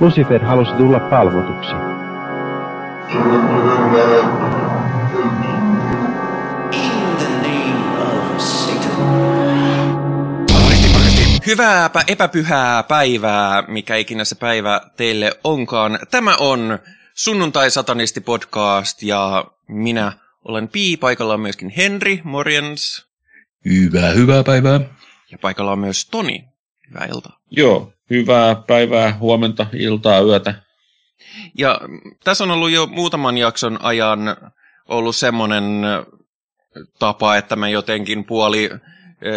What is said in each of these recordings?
Lucifer halusi tulla palvotuksi. Hyvää epäpyhää päivää, mikä ikinä se päivä teille onkaan. Tämä on Sunnuntai-satanisti podcast ja minä olen Pii, paikalla on myöskin Henri, morjens. Hyvää, hyvää päivää. Ja paikalla on myös Toni. Hyvää iltaa. Joo, hyvää päivää, huomenta, iltaa, yötä. Ja tässä on ollut jo muutaman jakson ajan ollut semmoinen tapa, että me jotenkin puoli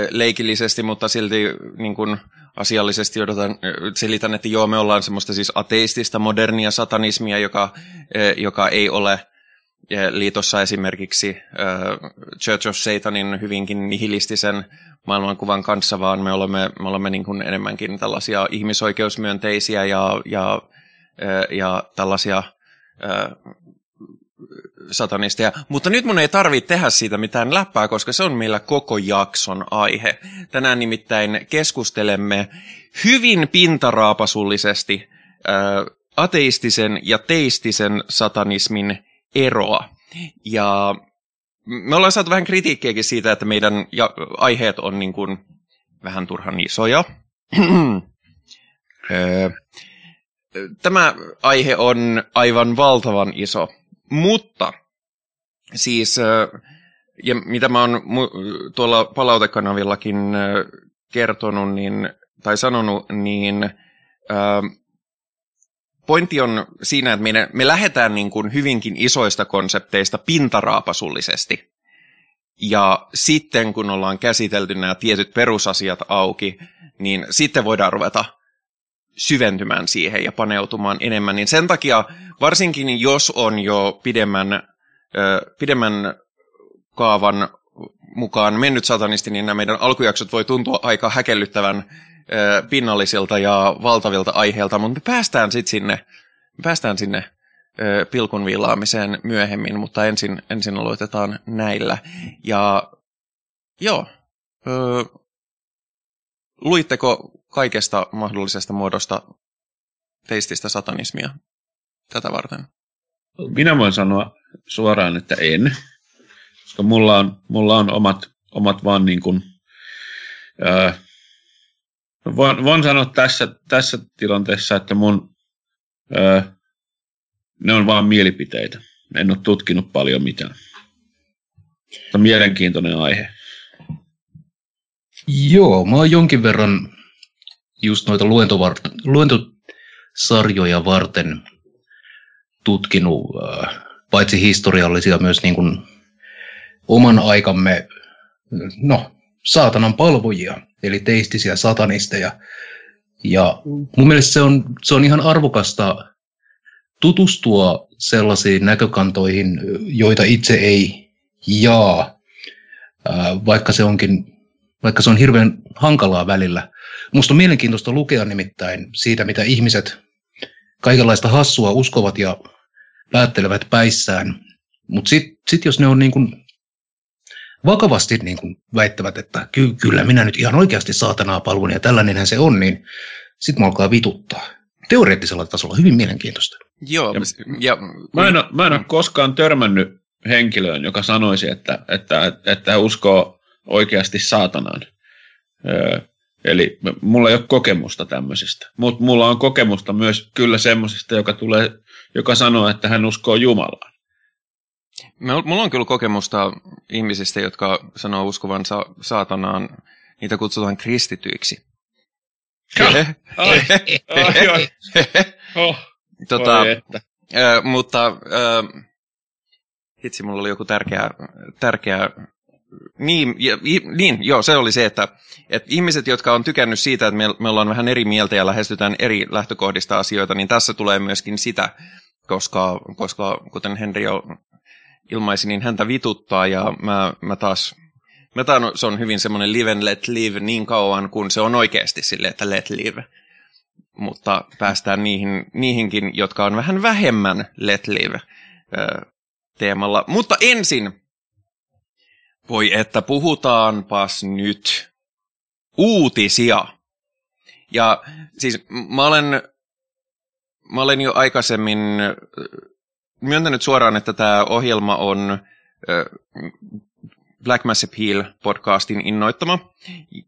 leikillisesti, mutta silti niin kuin asiallisesti odotan, selitän, että joo, me ollaan semmoista siis ateistista, modernia satanismia, joka, joka ei ole liitossa esimerkiksi Church of Satanin hyvinkin nihilistisen maailmankuvan kanssa, vaan me olemme, me olemme niin kuin enemmänkin tällaisia ihmisoikeusmyönteisiä ja, ja, ja tällaisia satanisteja. Mutta nyt mun ei tarvitse tehdä siitä mitään läppää, koska se on meillä koko jakson aihe. Tänään nimittäin keskustelemme hyvin pintaraapasullisesti ateistisen ja teistisen satanismin eroa. Ja me ollaan saatu vähän kritiikkiäkin siitä, että meidän aiheet on niin kuin vähän turhan isoja. Tämä aihe on aivan valtavan iso, mutta siis, ja mitä mä oon tuolla palautekanavillakin kertonut niin, tai sanonut, niin pointti on siinä, että me, me lähdetään niin kuin hyvinkin isoista konsepteista pintaraapasullisesti. Ja sitten kun ollaan käsitelty nämä tietyt perusasiat auki, niin sitten voidaan ruveta syventymään siihen ja paneutumaan enemmän. Niin sen takia, varsinkin jos on jo pidemmän, ö, pidemmän kaavan mukaan mennyt satanisti, niin nämä meidän alkujaksot voi tuntua aika häkellyttävän pinnallisilta ja valtavilta aiheilta, mutta me päästään sitten sinne, me päästään sinne pilkun viilaamiseen myöhemmin, mutta ensin, ensin aloitetaan näillä. Ja joo, ö, luitteko kaikesta mahdollisesta muodosta teististä satanismia tätä varten? Minä voin sanoa suoraan, että en, koska mulla on, mulla on omat, omat vaan niin kuin, ö, Voin, voin sanoa tässä, tässä tilanteessa, että mun, öö, ne on vain mielipiteitä. En ole tutkinut paljon mitään. Se on mielenkiintoinen aihe. Joo, mä oon jonkin verran just noita luentovart- luentosarjoja varten tutkinut äh, paitsi historiallisia myös niin kuin oman aikamme no, saatanan palvojia eli teistisiä satanisteja. Ja mun mielestä se on, se on ihan arvokasta tutustua sellaisiin näkökantoihin, joita itse ei jaa, vaikka se onkin vaikka se on hirveän hankalaa välillä. Musta on mielenkiintoista lukea nimittäin siitä, mitä ihmiset kaikenlaista hassua uskovat ja päättelevät päissään. Mutta sitten sit jos ne on niin kun vakavasti niin kuin väittävät, että ky- kyllä minä nyt ihan oikeasti saatanaa palvon ja tällainenhän se on, niin sitten mä alkaa vituttaa. Teoreettisella tasolla hyvin mielenkiintoista. Joo. Ja, ja, mä, en ole, mä en ole koskaan törmännyt henkilöön, joka sanoisi, että, että, että uskoo oikeasti saatanaan. Öö, eli mulla ei ole kokemusta tämmöisistä, mutta mulla on kokemusta myös kyllä semmoisesta, joka, tulee, joka sanoo, että hän uskoo Jumalaan. Mulla on kyllä kokemusta ihmisistä, jotka sanoo uskovansa saatanaan, niitä kutsutaan kristityiksi. tota, mutta itse mulla oli joku tärkeä, tärkeä niin, ja, niin, joo, se oli se, että, että ihmiset, jotka on tykännyt siitä, että me, me ollaan vähän eri mieltä ja lähestytään eri lähtökohdista asioita, niin tässä tulee myöskin sitä, koska, koska kuten Henri jo ilmaisi, niin häntä vituttaa ja mä, mä taas Mä taas, se on hyvin semmoinen live and let live niin kauan, kun se on oikeasti sille, että let live. Mutta päästään niihin, niihinkin, jotka on vähän vähemmän let live teemalla. Mutta ensin, voi että puhutaanpas nyt uutisia. Ja siis mä olen mä olen jo aikaisemmin myöntänyt suoraan, että tämä ohjelma on Black Mass Appeal podcastin innoittama.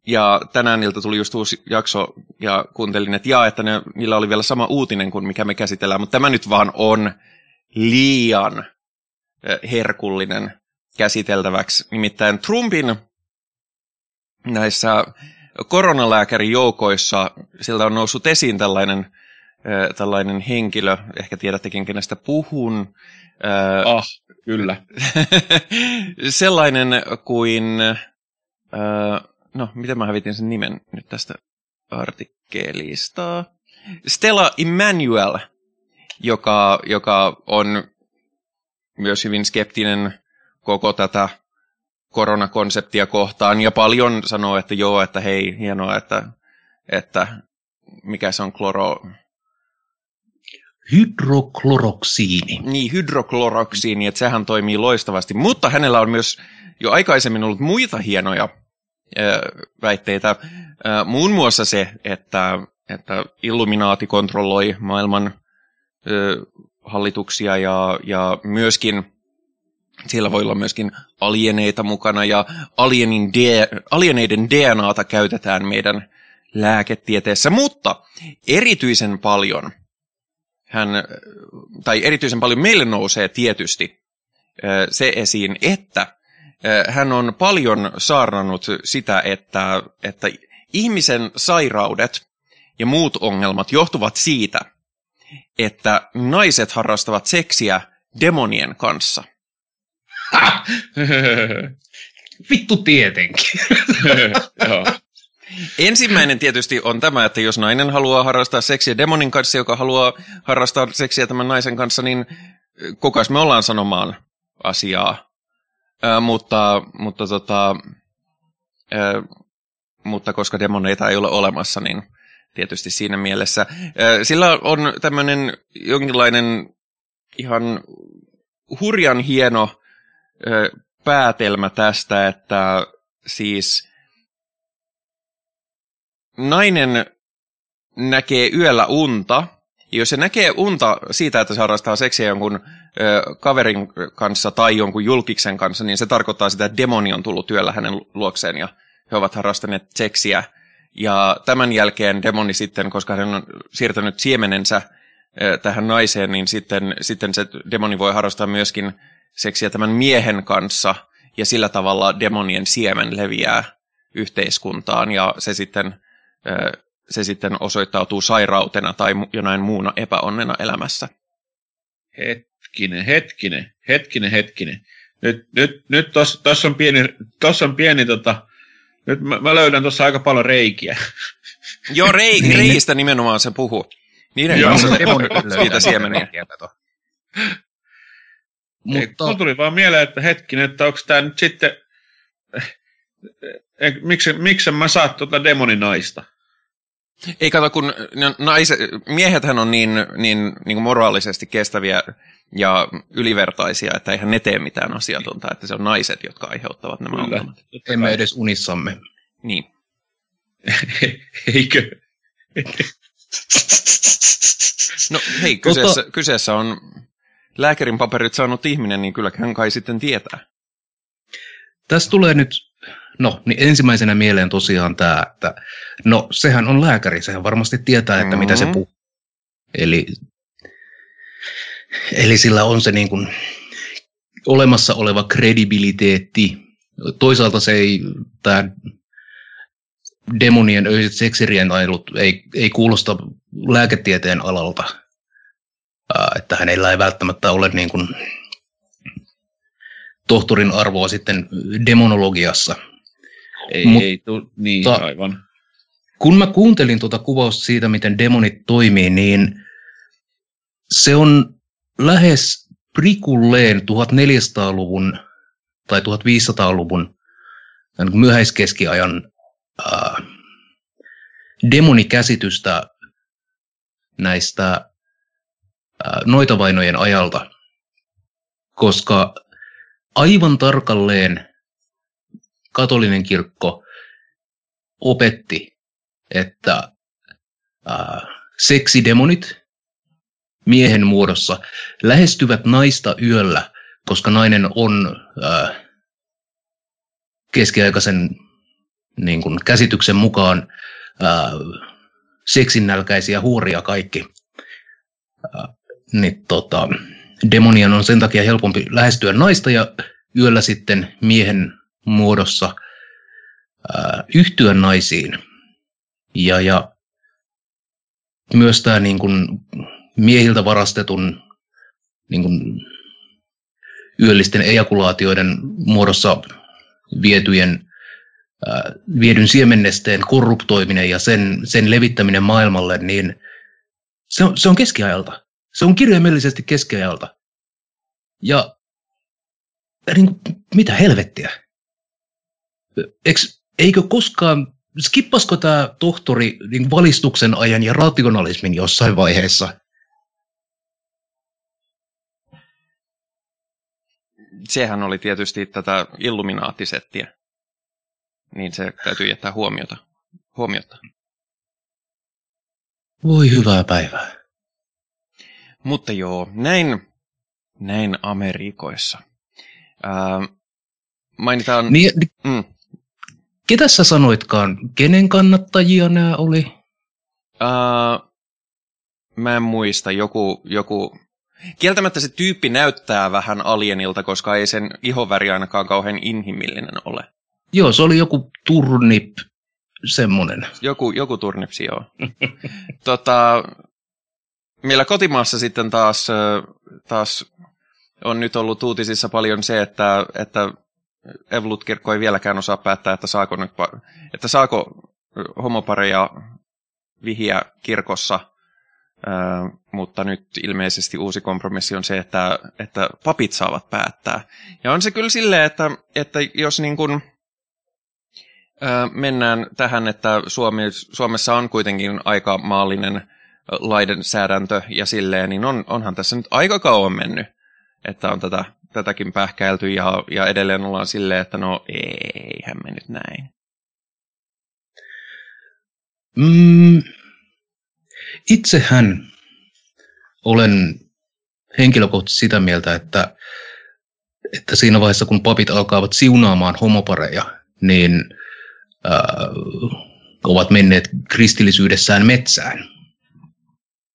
Ja tänään niiltä tuli just uusi jakso ja kuuntelin, että jaa, että ne, niillä oli vielä sama uutinen kuin mikä me käsitellään, mutta tämä nyt vaan on liian herkullinen käsiteltäväksi. Nimittäin Trumpin näissä koronalääkärijoukoissa, sieltä on noussut esiin tällainen, tällainen henkilö, ehkä tiedättekin kenestä puhun. Ah, kyllä. sellainen kuin, no miten mä hävitin sen nimen nyt tästä artikkelista. Stella Emmanuel, joka, joka on myös hyvin skeptinen koko tätä koronakonseptia kohtaan ja paljon sanoo, että joo, että hei, hienoa, että, että mikä se on kloro... Hydrokloroksiini. Niin, hydrokloroksiini, että sehän toimii loistavasti, mutta hänellä on myös jo aikaisemmin ollut muita hienoja väitteitä. Muun muassa se, että, että Illuminaati kontrolloi maailman äh, hallituksia ja, ja myöskin siellä voi olla myöskin alieneita mukana ja alienin de, alieneiden DNAta käytetään meidän lääketieteessä, mutta erityisen paljon hän, tai erityisen paljon meille nousee tietysti se esiin, että hän on paljon saarnannut sitä, että, että ihmisen sairaudet ja muut ongelmat johtuvat siitä, että naiset harrastavat seksiä demonien kanssa. Vittu tietenkin. Ensimmäinen tietysti on tämä, että jos nainen haluaa harrastaa seksiä demonin kanssa, joka haluaa harrastaa seksiä tämän naisen kanssa, niin kokas me ollaan sanomaan asiaa. Ä, mutta, mutta, tota, ä, mutta koska demoneita ei ole olemassa, niin tietysti siinä mielessä. Ä, sillä on tämmöinen jonkinlainen ihan hurjan hieno päätelmä tästä, että siis nainen näkee yöllä unta, ja jos se näkee unta siitä, että se harrastaa seksiä jonkun ö, kaverin kanssa tai jonkun julkiksen kanssa, niin se tarkoittaa sitä, että demoni on tullut yöllä hänen luokseen ja he ovat harrastaneet seksiä. Ja tämän jälkeen demoni sitten, koska hän on siirtänyt siemenensä ö, tähän naiseen, niin sitten, sitten se demoni voi harrastaa myöskin seksiä tämän miehen kanssa, ja sillä tavalla demonien siemen leviää yhteiskuntaan, ja se sitten, se sitten osoittautuu sairautena tai jonain muuna epäonnena elämässä. Hetkinen, hetkinen, hetkinen, hetkinen. Nyt, nyt, nyt tuossa on pieni, tossa on pieni tota, nyt mä, mä löydän tuossa aika paljon reikiä. Joo, rei, niin. reistä nimenomaan se puhuu. Niiden Joo. kanssa siitä siemeniä. Mutta... Mulla tuli vaan mieleen, että hetkinen, että onko tämä nyt sitten... Miksi, miksi mä saa tuota demoninaista? Ei kato, kun naiset, miehethän on niin, niin, niin kuin moraalisesti kestäviä ja ylivertaisia, että eihän ne tee mitään asiatonta, että se on naiset, jotka aiheuttavat nämä Kyllä. ongelmat. Emme edes unissamme. Niin. Eikö? No hei, kyseessä, kyseessä on lääkärin paperit saanut ihminen, niin kyllä hän kai sitten tietää. Tässä tulee nyt, no niin ensimmäisenä mieleen tosiaan tämä, että no sehän on lääkäri, sehän varmasti tietää, että mm-hmm. mitä se puhuu. Eli, eli sillä on se niin kuin olemassa oleva kredibiliteetti. Toisaalta se ei, tämä demonien öiset seksirientailut ei, ei kuulosta lääketieteen alalta, että hänellä ei välttämättä ole niin kuin tohtorin arvoa sitten demonologiassa. Ei, Mut- ei tu, niin, ta- aivan. Kun mä kuuntelin tuota kuvausta siitä, miten demonit toimii, niin se on lähes prikulleen 1400-luvun tai 1500-luvun tämän myöhäiskeskiajan ää, demonikäsitystä näistä ää, noitavainojen ajalta, koska aivan tarkalleen katolinen kirkko opetti, että ää, seksidemonit miehen muodossa lähestyvät naista yöllä, koska nainen on ää, keskiaikaisen niin kuin, käsityksen mukaan ää, seksinnälkäisiä huuria kaikki. Ää, niin, tota, demonian on sen takia helpompi lähestyä naista ja yöllä sitten miehen muodossa ää, yhtyä naisiin. Ja, ja myös tämä niin kuin, miehiltä varastetun niin kuin, yöllisten ejakulaatioiden muodossa vietyjen, ää, viedyn siemennesteen korruptoiminen ja sen, sen levittäminen maailmalle, niin se on, se on keskiajalta. Se on kirjaimellisesti keskiajalta. Ja niin kuin, mitä helvettiä? Eks, eikö koskaan, skippasko tämä tohtori niin valistuksen ajan ja rationalismin jossain vaiheessa? Sehän oli tietysti tätä illuminaattisettiä. Niin se täytyy jättää huomiota. huomiota. Voi hyvää päivää. Mutta joo, näin, näin Amerikoissa. Ää, mainitaan... Niin, Mm, ketä sä sanoitkaan, kenen kannattajia nämä oli? ää, mä en muista, joku, joku... Kieltämättä se tyyppi näyttää vähän alienilta, koska ei sen ihoväri ainakaan kauhean inhimillinen ole. Joo, se oli joku turnip, semmonen. Joku, joku turnipsi, joo. tota, meillä kotimaassa sitten taas, taas on nyt ollut uutisissa paljon se, että, että Evolut-kirkko ei vieläkään osaa päättää, että saako, nyt, että saako homopareja vihiä kirkossa, ö, mutta nyt ilmeisesti uusi kompromissi on se, että, että papit saavat päättää. Ja on se kyllä silleen, että, että jos niin kuin, ö, mennään tähän, että Suomi, Suomessa on kuitenkin aika maallinen lainsäädäntö ja silleen, niin on, onhan tässä nyt aika kauan mennyt, että on tätä, tätäkin pähkäilty ja, ja edelleen ollaan silleen, että no eihän me nyt näin. Mm, itsehän olen henkilökohtaisesti sitä mieltä, että, että siinä vaiheessa kun papit alkavat siunaamaan homopareja, niin äh, ovat menneet kristillisyydessään metsään.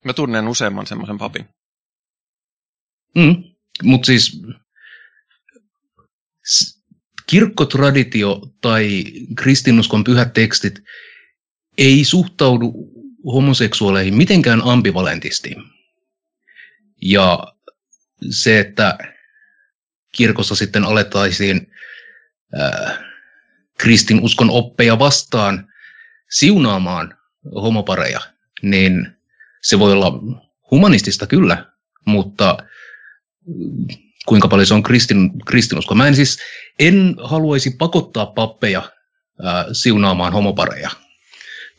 Mä tunnen useamman semmoisen papin. Mm. Mutta siis kirkkotraditio tai kristinuskon pyhät tekstit ei suhtaudu homoseksuaaleihin mitenkään ambivalentisti. Ja se, että kirkossa sitten alettaisiin ää, kristinuskon oppeja vastaan siunaamaan homopareja, niin se voi olla humanistista kyllä, mutta kuinka paljon se on kristin, kristinusko. Mä en siis, en haluaisi pakottaa pappeja ää, siunaamaan homopareja,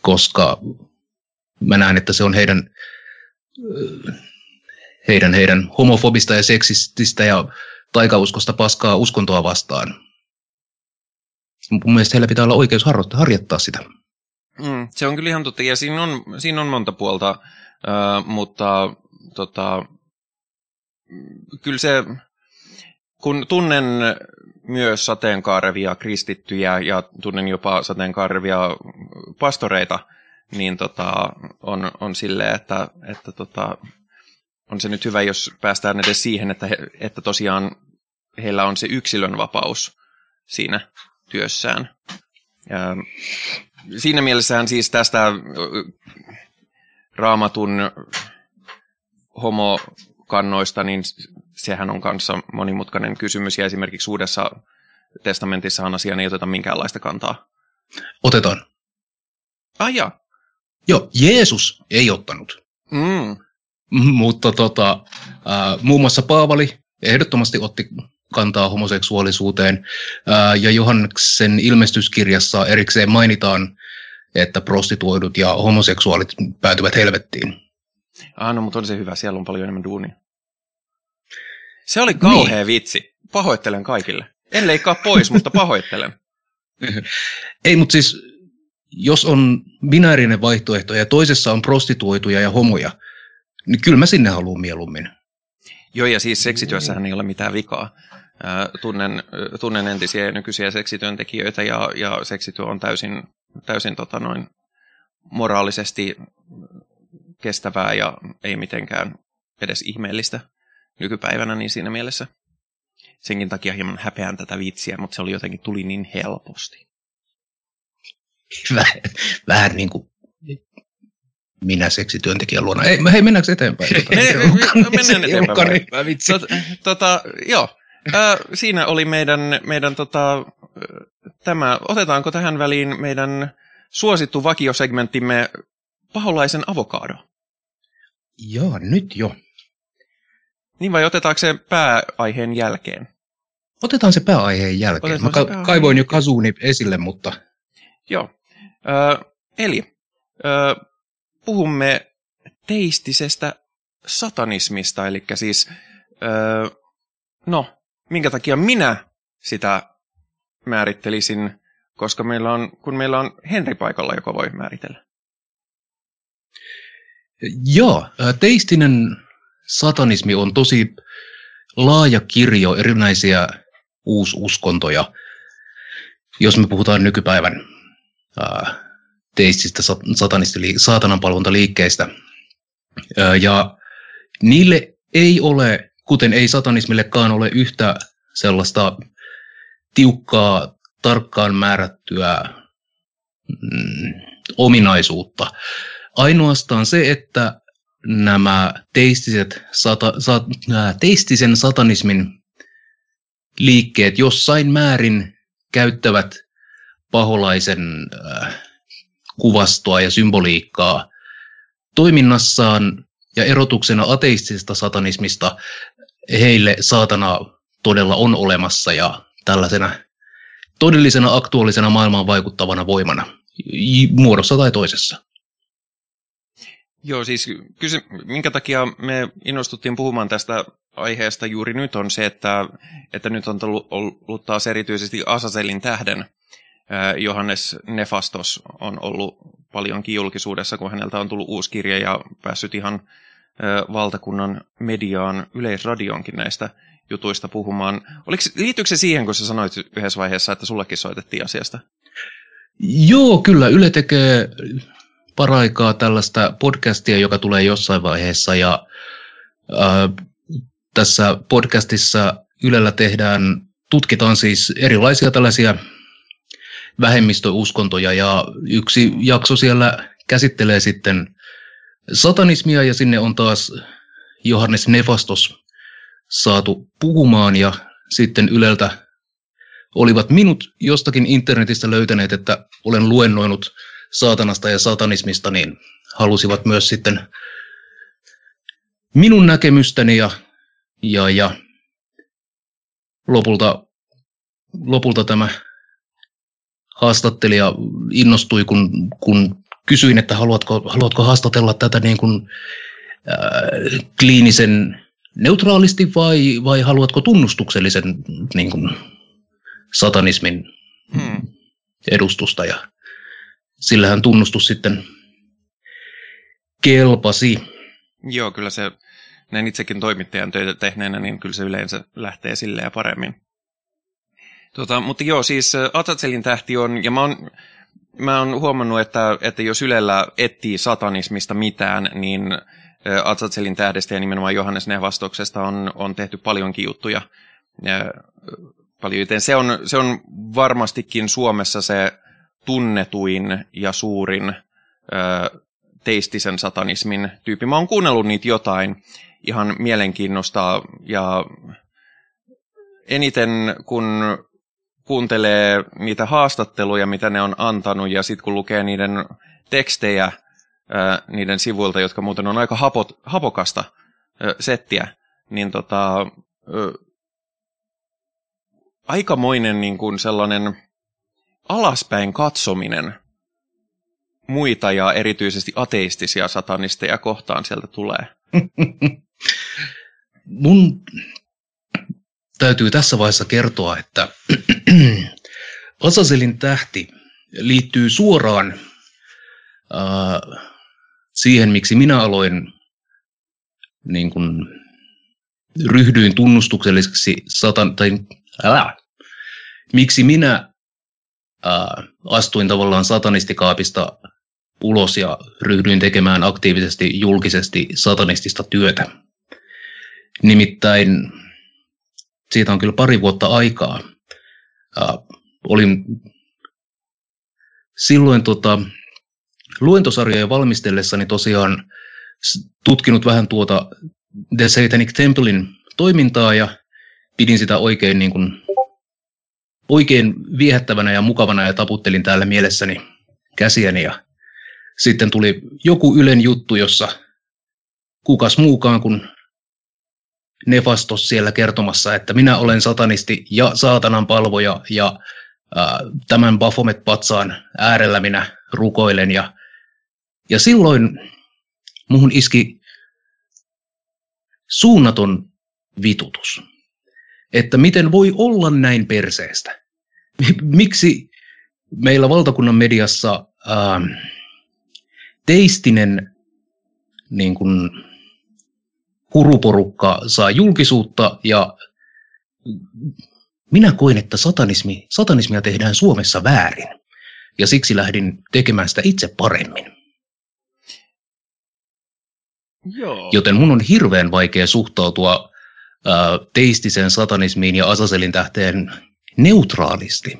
koska mä näen, että se on heidän, heidän, heidän homofobista ja seksististä ja taikauskosta paskaa uskontoa vastaan. Mun mielestä heillä pitää olla oikeus harjoittaa, sitä. Mm, se on kyllä ihan totta, ja siinä on, siinä on monta puolta, äh, mutta tota, kyllä se, kun tunnen myös sateenkaarevia kristittyjä ja tunnen jopa sateenkaarevia pastoreita, niin tota, on, on silleen, että, että tota, on se nyt hyvä, jos päästään edes siihen, että, he, että tosiaan heillä on se yksilön vapaus siinä työssään. Ja siinä mielessähän siis tästä ö, raamatun homokannoista, niin sehän on kanssa monimutkainen kysymys, ja esimerkiksi Uudessa testamentissahan asiaan ei oteta minkäänlaista kantaa. Otetaan. Ah jaa. Joo, Jeesus ei ottanut. Mm. Mutta tota, ää, muun muassa Paavali ehdottomasti otti kantaa homoseksuaalisuuteen. Ää, ja Johanneksen ilmestyskirjassa erikseen mainitaan, että prostituoidut ja homoseksuaalit päätyvät helvettiin. Ah, no, mutta on se hyvä, siellä on paljon enemmän duunia. Se oli kauhea niin. vitsi. Pahoittelen kaikille. En leikkaa pois, mutta pahoittelen. Ei, mutta siis jos on binäärinen vaihtoehto ja toisessa on prostituoituja ja homoja, niin kyllä mä sinne haluan mieluummin. Joo, ja siis seksityössähän ei ole mitään vikaa. Tunnen, tunnen entisiä ja nykyisiä seksityöntekijöitä, ja, ja seksityö on täysin, täysin tota noin, moraalisesti kestävää ja ei mitenkään edes ihmeellistä nykypäivänä, niin siinä mielessä senkin takia hieman häpeän tätä vitsiä, mutta se oli jotenkin tuli niin helposti. Vähän, vähän niin kuin minä seksityöntekijän luona. Ei, hei, mennäänkö eteenpäin? Me, mennään eteenpäin. Tota, tota, joo, äh, siinä oli meidän, meidän tota, tämä, otetaanko tähän väliin meidän suosittu vakiosegmenttimme paholaisen avokado? Joo, nyt jo. Niin vai otetaanko se pääaiheen jälkeen? Otetaan se pääaiheen jälkeen. Otetaan Mä ka- pääaiheen. kaivoin jo kasuuni esille, mutta... Joo. Ö, eli ö, puhumme teistisestä satanismista, eli siis, ö, no, minkä takia minä sitä määrittelisin, koska meillä on, kun meillä on Henri paikalla, joka voi määritellä. Joo, teistinen satanismi on tosi laaja kirjo erinäisiä uususkontoja, jos me puhutaan nykypäivän ää, teististä saatananpalvontaliikkeistä. Ää, ja niille ei ole, kuten ei satanismillekaan ole yhtä sellaista tiukkaa, tarkkaan määrättyä mm, ominaisuutta. Ainoastaan se, että nämä teistiset sata, sa, nämä teistisen satanismin liikkeet jossain määrin käyttävät paholaisen äh, kuvastoa ja symboliikkaa toiminnassaan ja erotuksena ateistisesta satanismista heille saatana todella on olemassa ja tällaisena todellisena aktuaalisena maailmaan vaikuttavana voimana muodossa tai toisessa. Joo, siis kysy, minkä takia me innostuttiin puhumaan tästä aiheesta juuri nyt on se, että, että nyt on ollut taas erityisesti Asaselin tähden. Johannes Nefastos on ollut paljonkin julkisuudessa, kun häneltä on tullut uusi kirja ja päässyt ihan valtakunnan mediaan, yleisradionkin näistä jutuista puhumaan. Oliko, liittyykö se siihen, kun sä sanoit yhdessä vaiheessa, että sullekin soitettiin asiasta? Joo, kyllä. Yle tekee paraikaa tällaista podcastia, joka tulee jossain vaiheessa. Ja äh, tässä podcastissa Ylellä tehdään, tutkitaan siis erilaisia tällaisia vähemmistöuskontoja. Ja yksi jakso siellä käsittelee sitten satanismia ja sinne on taas Johannes Nefastos saatu puhumaan. Ja sitten Yleltä olivat minut jostakin internetistä löytäneet, että olen luennoinut saatanasta ja satanismista, niin halusivat myös sitten minun näkemystäni ja, ja, ja lopulta, lopulta tämä haastattelija innostui, kun, kun kysyin, että haluatko, haluatko haastatella tätä niin kuin, äh, kliinisen neutraalisti vai, vai haluatko tunnustuksellisen niin kuin, satanismin hmm. edustusta. Ja sillähän tunnustus sitten kelpasi. Joo, kyllä se, näin itsekin toimittajan töitä tehneenä, niin kyllä se yleensä lähtee silleen paremmin. Tota, mutta joo, siis Atatselin tähti on, ja mä oon, mä oon huomannut, että, että jos Ylellä etsii satanismista mitään, niin Atsatselin tähdestä ja nimenomaan Johannes Nevastoksesta on, on tehty paljonkin juttuja. Ja, paljon, joten se on, se on varmastikin Suomessa se tunnetuin ja suurin ö, teistisen satanismin tyyppi. Mä oon kuunnellut niitä jotain ihan mielenkiinnosta ja eniten kun kuuntelee niitä haastatteluja, mitä ne on antanut ja sitten kun lukee niiden tekstejä ö, niiden sivuilta, jotka muuten on aika hapot, hapokasta ö, settiä, niin tota, ö, aikamoinen niin kuin sellainen alaspäin katsominen muita ja erityisesti ateistisia satanisteja kohtaan sieltä tulee? Mun täytyy tässä vaiheessa kertoa, että Asaselin tähti liittyy suoraan äh, siihen, miksi minä aloin niin kuin, ryhdyin tunnustukselliseksi satan, tai älä, miksi minä ää, astuin tavallaan satanistikaapista ulos ja ryhdyin tekemään aktiivisesti julkisesti satanistista työtä. Nimittäin siitä on kyllä pari vuotta aikaa. Ää, olin silloin tota, luentosarjoja valmistellessani tosiaan tutkinut vähän tuota The Satanic Templein toimintaa ja pidin sitä oikein, niin kuin, oikein viehättävänä ja mukavana ja taputtelin täällä mielessäni käsiäni ja sitten tuli joku Ylen juttu, jossa kukas muukaan kuin Nefastos siellä kertomassa, että minä olen satanisti ja saatanan palvoja ja ää, tämän Baphomet-patsaan äärellä minä rukoilen. Ja, ja silloin muhun iski suunnaton vitutus, että miten voi olla näin perseestä. Miksi meillä valtakunnan mediassa ää, teistinen niin kuin, kuruporukka saa julkisuutta ja minä koin, että satanismi, satanismia tehdään Suomessa väärin ja siksi lähdin tekemään sitä itse paremmin. Joo. Joten mun on hirveän vaikea suhtautua ää, teistiseen satanismiin ja Asaselin tähteen neutraalisti.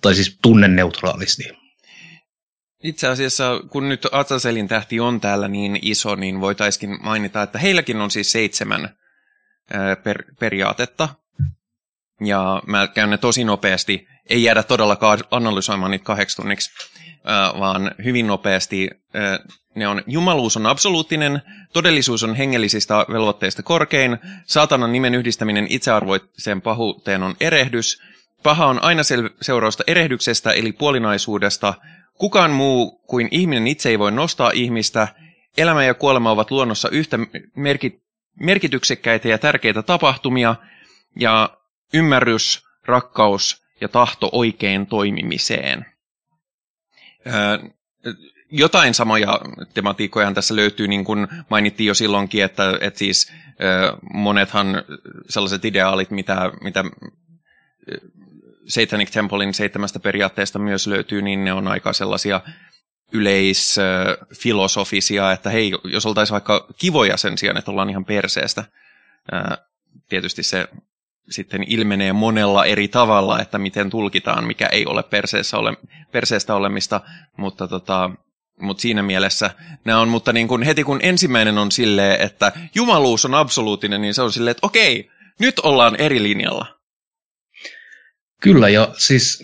Tai siis tunnenneutraalisti. Itse asiassa, kun nyt Atsaselin tähti on täällä niin iso, niin voitaisiin mainita, että heilläkin on siis seitsemän per, periaatetta. Ja mä käyn ne tosi nopeasti. Ei jäädä todellakaan analysoimaan niitä kahdeksi tunniksi, vaan hyvin nopeasti. Ne on, jumaluus on absoluuttinen, todellisuus on hengellisistä velvoitteista korkein, saatanan nimen yhdistäminen itsearvoiseen pahuuteen on erehdys, paha on aina sel- seurausta erehdyksestä eli puolinaisuudesta, Kukaan muu kuin ihminen itse ei voi nostaa ihmistä. Elämä ja kuolema ovat luonnossa yhtä merkit- merkityksekkäitä ja tärkeitä tapahtumia, ja ymmärrys, rakkaus ja tahto oikein toimimiseen. Öö, jotain samoja tematiikkoja tässä löytyy, niin kuin mainittiin jo silloinkin, että, että siis monethan sellaiset ideaalit, mitä, mitä Satanic Templein seitsemästä periaatteesta myös löytyy, niin ne on aika sellaisia yleisfilosofisia, että hei, jos oltaisiin vaikka kivoja sen sijaan, että ollaan ihan perseestä. Tietysti se sitten ilmenee monella eri tavalla, että miten tulkitaan, mikä ei ole perseessä ole, perseestä olemista, mutta, tota, mutta siinä mielessä nämä on, mutta niin kun heti kun ensimmäinen on silleen, että jumaluus on absoluuttinen, niin se on silleen, että okei, nyt ollaan eri linjalla. Kyllä, ja siis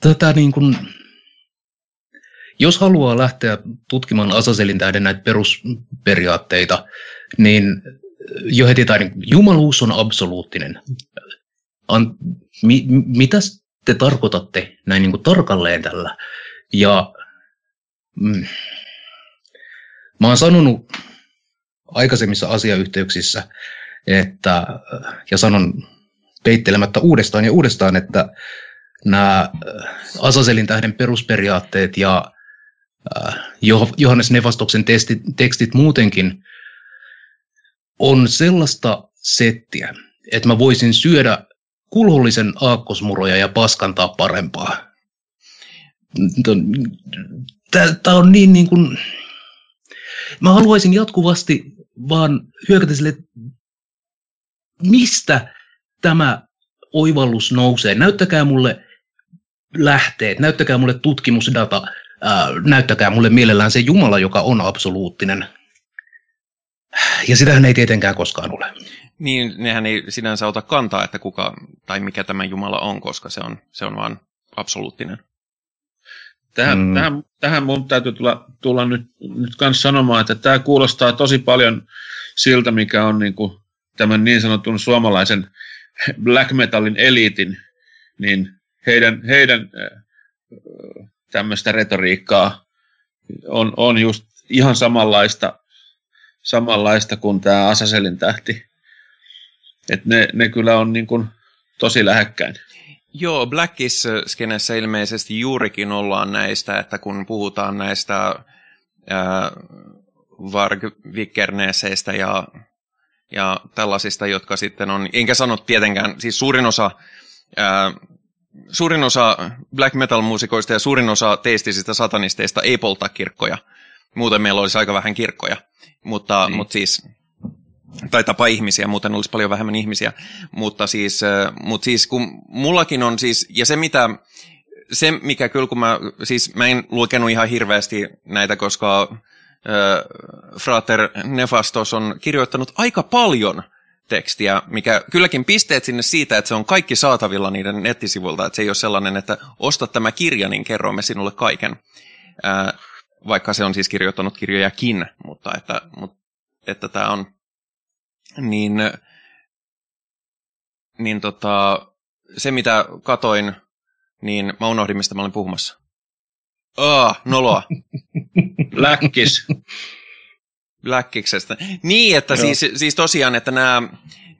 tätä niin kuin, jos haluaa lähteä tutkimaan Asaselin tähden näitä perusperiaatteita, niin jo heti tai niin, jumaluus on absoluuttinen. An, mi, mitä te tarkoitatte näin niin kuin tarkalleen tällä? Ja mm, mä oon sanonut aikaisemmissa asiayhteyksissä, että, ja sanon peittelemättä uudestaan ja uudestaan, että nämä äh, Asaselin tähden perusperiaatteet ja äh, Johannes Nevastoksen tekstit, tekstit muutenkin on sellaista settiä, että mä voisin syödä kulhollisen aakkosmuroja ja paskantaa parempaa. Tämä on niin, niin kuin... Mä haluaisin jatkuvasti vaan hyökätä sille, mistä tämä oivallus nousee. Näyttäkää mulle lähteet, näyttäkää mulle tutkimusdata, ää, näyttäkää mulle mielellään se Jumala, joka on absoluuttinen. Ja sitähän ei tietenkään koskaan ole. Niin, nehän ei sinänsä ota kantaa, että kuka tai mikä tämä Jumala on, koska se on, se on vaan absoluuttinen. Tähän, mm. tähän, tähän mun täytyy tulla, tulla nyt, nyt kanssa sanomaan, että tämä kuulostaa tosi paljon siltä, mikä on niin kuin tämän niin sanotun suomalaisen black metalin eliitin, niin heidän, heidän tämmöistä retoriikkaa on, on just ihan samanlaista, samanlaista kuin tämä Asaselin tähti. Et ne, ne kyllä on niin kuin tosi lähekkäin. Joo, Blackis-skenessä ilmeisesti juurikin ollaan näistä, että kun puhutaan näistä ää, Varg ja, ja tällaisista, jotka sitten on, enkä sano tietenkään, siis suurin osa, ää, suurin osa black metal-muusikoista ja suurin osa teistisistä satanisteista ei polta kirkkoja. Muuten meillä olisi aika vähän kirkkoja, mutta, niin. mutta siis tai tapa ihmisiä, muuten olisi paljon vähemmän ihmisiä, mutta siis, mutta siis kun mullakin on siis, ja se mitä, se mikä kyllä kun mä, siis mä en lukenut ihan hirveästi näitä, koska äh, Frater Nefastos on kirjoittanut aika paljon tekstiä, mikä kylläkin pisteet sinne siitä, että se on kaikki saatavilla niiden nettisivuilta, että se ei ole sellainen, että osta tämä kirja, niin kerromme sinulle kaiken. Äh, vaikka se on siis kirjoittanut kirjojakin, mutta että, mutta, että tämä on niin, niin tota, se mitä katoin, niin mä unohdin, mistä mä olin puhumassa. Ah, noloa. Läkkis. Läkkiksestä. Niin, että siis, siis tosiaan, että nämä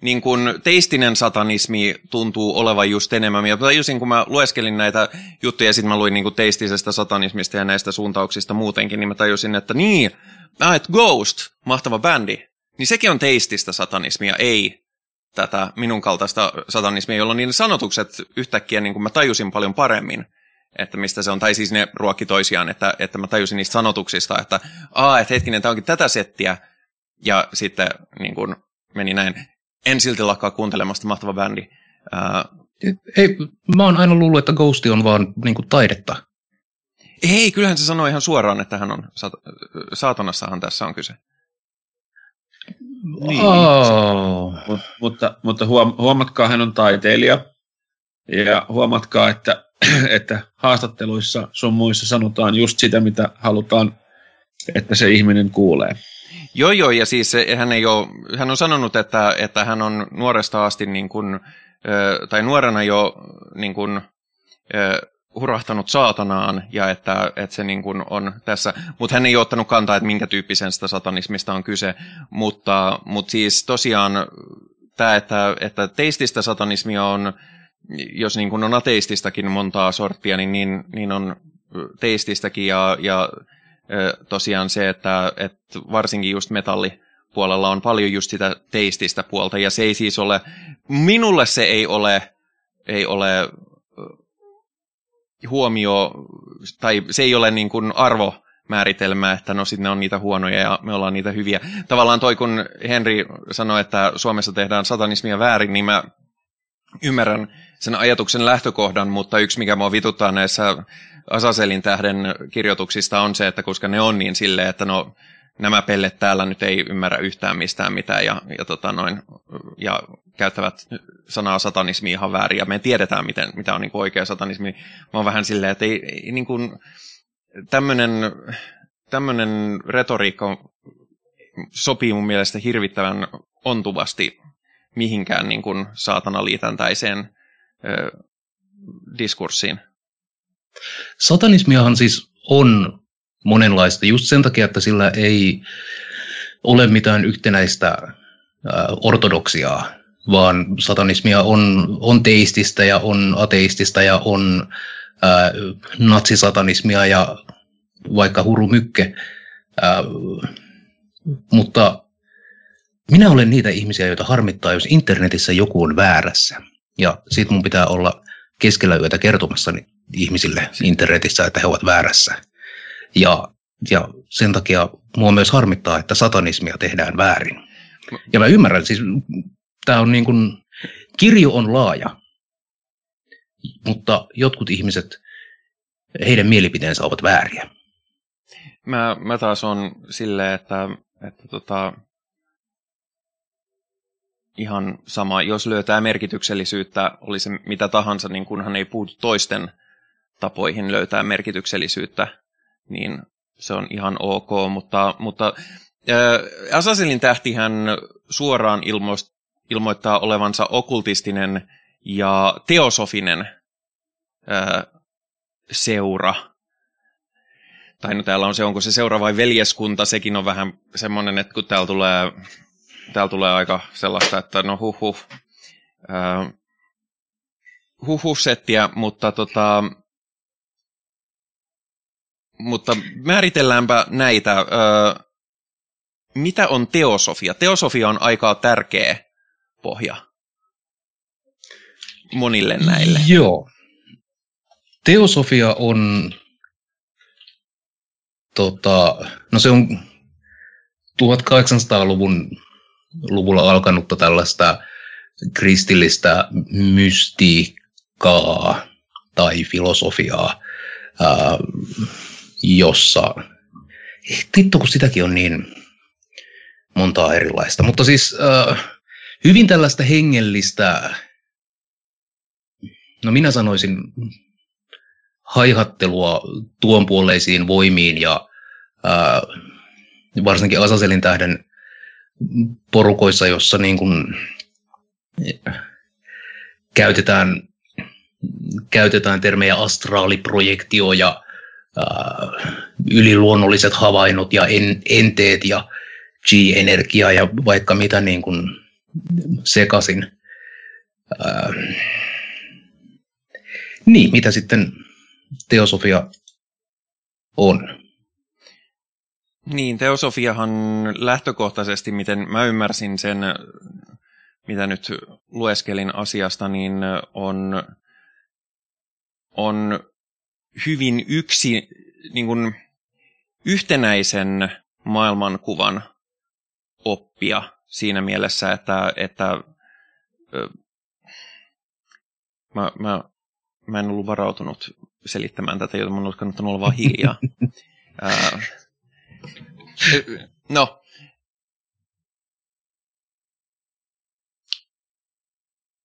niin kun teistinen satanismi tuntuu olevan just enemmän. Ja tajusin, kun mä lueskelin näitä juttuja, ja sitten mä luin niin kuin teistisestä satanismista ja näistä suuntauksista muutenkin, niin mä tajusin, että niin, ah, että Ghost, mahtava bändi, niin sekin on teististä satanismia, ei tätä minun kaltaista satanismia, jolloin niin sanotukset yhtäkkiä niin kuin mä tajusin paljon paremmin, että mistä se on, tai siis ne ruokki toisiaan, että, että mä tajusin niistä sanotuksista, että aa, että hetkinen, tämä onkin tätä settiä, ja sitten niin kuin meni näin. En silti lakkaa kuuntelemasta mahtava bändi. Ää... Ei, mä oon aina luullut, että Ghosti on vaan niin kuin taidetta. Ei, kyllähän se sanoi ihan suoraan, että hän on, saatanassahan tässä on kyse. Niin, oh. Mut, mutta, mutta huom, huomatkaa, hän on taiteilija. Ja huomatkaa, että, että haastatteluissa sun muissa sanotaan just sitä, mitä halutaan, että se ihminen kuulee. Joo, joo, ja siis hän, ei ole, hän on sanonut, että, että hän on nuoresta asti, niin kuin, tai nuorena jo niin kuin, hurahtanut saatanaan ja että, että se niin kuin on tässä, mutta hän ei ottanut kantaa, että minkä tyyppisestä satanismista on kyse, mutta, mutta siis tosiaan tämä, että, että teististä satanismia on, jos niin kuin on ateististakin montaa sorttia, niin, niin, niin on teististäkin ja, ja tosiaan se, että, että varsinkin just metalli puolella on paljon just sitä teististä puolta, ja se ei siis ole, minulle se ei ole, ei ole huomio, tai se ei ole niin kuin arvo määritelmä, että no sitten ne on niitä huonoja ja me ollaan niitä hyviä. Tavallaan toi, kun Henri sanoi, että Suomessa tehdään satanismia väärin, niin mä ymmärrän sen ajatuksen lähtökohdan, mutta yksi, mikä mua vituttaa näissä Asaselin tähden kirjoituksista on se, että koska ne on niin silleen, että no nämä pellet täällä nyt ei ymmärrä yhtään mistään mitään ja, ja, tota noin, ja käyttävät sanaa satanismi ihan väärin ja me tiedetään, miten, mitä on niin oikea satanismi. Mä oon vähän silleen, että ei, ei niin kuin, tämmönen, tämmönen retoriikka sopii mun mielestä hirvittävän ontuvasti mihinkään niin kuin saatanaliitäntäiseen ö, diskurssiin. Satanismiahan siis on monenlaista just sen takia, että sillä ei ole mitään yhtenäistä ortodoksiaa, vaan satanismia on, on teististä ja on ateistista ja on ää, natsisatanismia ja vaikka hurumykke. Ää, mutta minä olen niitä ihmisiä, joita harmittaa, jos internetissä joku on väärässä. Ja sit mun pitää olla keskellä yötä kertomassa ihmisille internetissä, että he ovat väärässä. Ja, ja sen takia mua myös harmittaa, että satanismia tehdään väärin. Ja mä ymmärrän, siis tämä on niin kuin, kirjo on laaja, mutta jotkut ihmiset, heidän mielipiteensä ovat vääriä. Mä, mä taas on silleen, että, että tota, ihan sama, jos löytää merkityksellisyyttä, oli se mitä tahansa, niin kunhan ei puutu toisten tapoihin löytää merkityksellisyyttä, niin se on ihan ok, mutta, mutta äh, Asaselin tähtihän suoraan ilmoist, ilmoittaa olevansa okultistinen ja teosofinen äh, seura. Tai no täällä on se, onko se seura vai veljeskunta, sekin on vähän semmoinen, että kun täällä tulee, täällä tulee aika sellaista, että no huh huh, äh, huh, huh settiä, mutta tota, mutta määritelläänpä näitä. mitä on teosofia? Teosofia on aika tärkeä pohja monille näille. Joo. Teosofia on, tota, no se on 1800-luvun luvulla alkanutta tällaista kristillistä mystiikkaa tai filosofiaa, ää, jossa, vittu kun sitäkin on niin montaa erilaista, mutta siis ää, hyvin tällaista hengellistä, no minä sanoisin haihattelua tuonpuoleisiin voimiin ja ää, varsinkin Asaselin tähden porukoissa, jossa niin kuin käytetään, käytetään termejä astraaliprojektio ja ää, yliluonnolliset havainnot ja en, enteet ja G-energia ja vaikka mitä niin kuin sekasin. Ää, niin, mitä sitten teosofia on? Niin, teosofiahan lähtökohtaisesti, miten mä ymmärsin sen, mitä nyt lueskelin asiasta, niin on, on hyvin yksi niin kuin yhtenäisen maailmankuvan oppia siinä mielessä, että, että mä, mä, mä en ollut varautunut selittämään tätä, joten mun olisi kannattanut olla vaan hiljaa. No.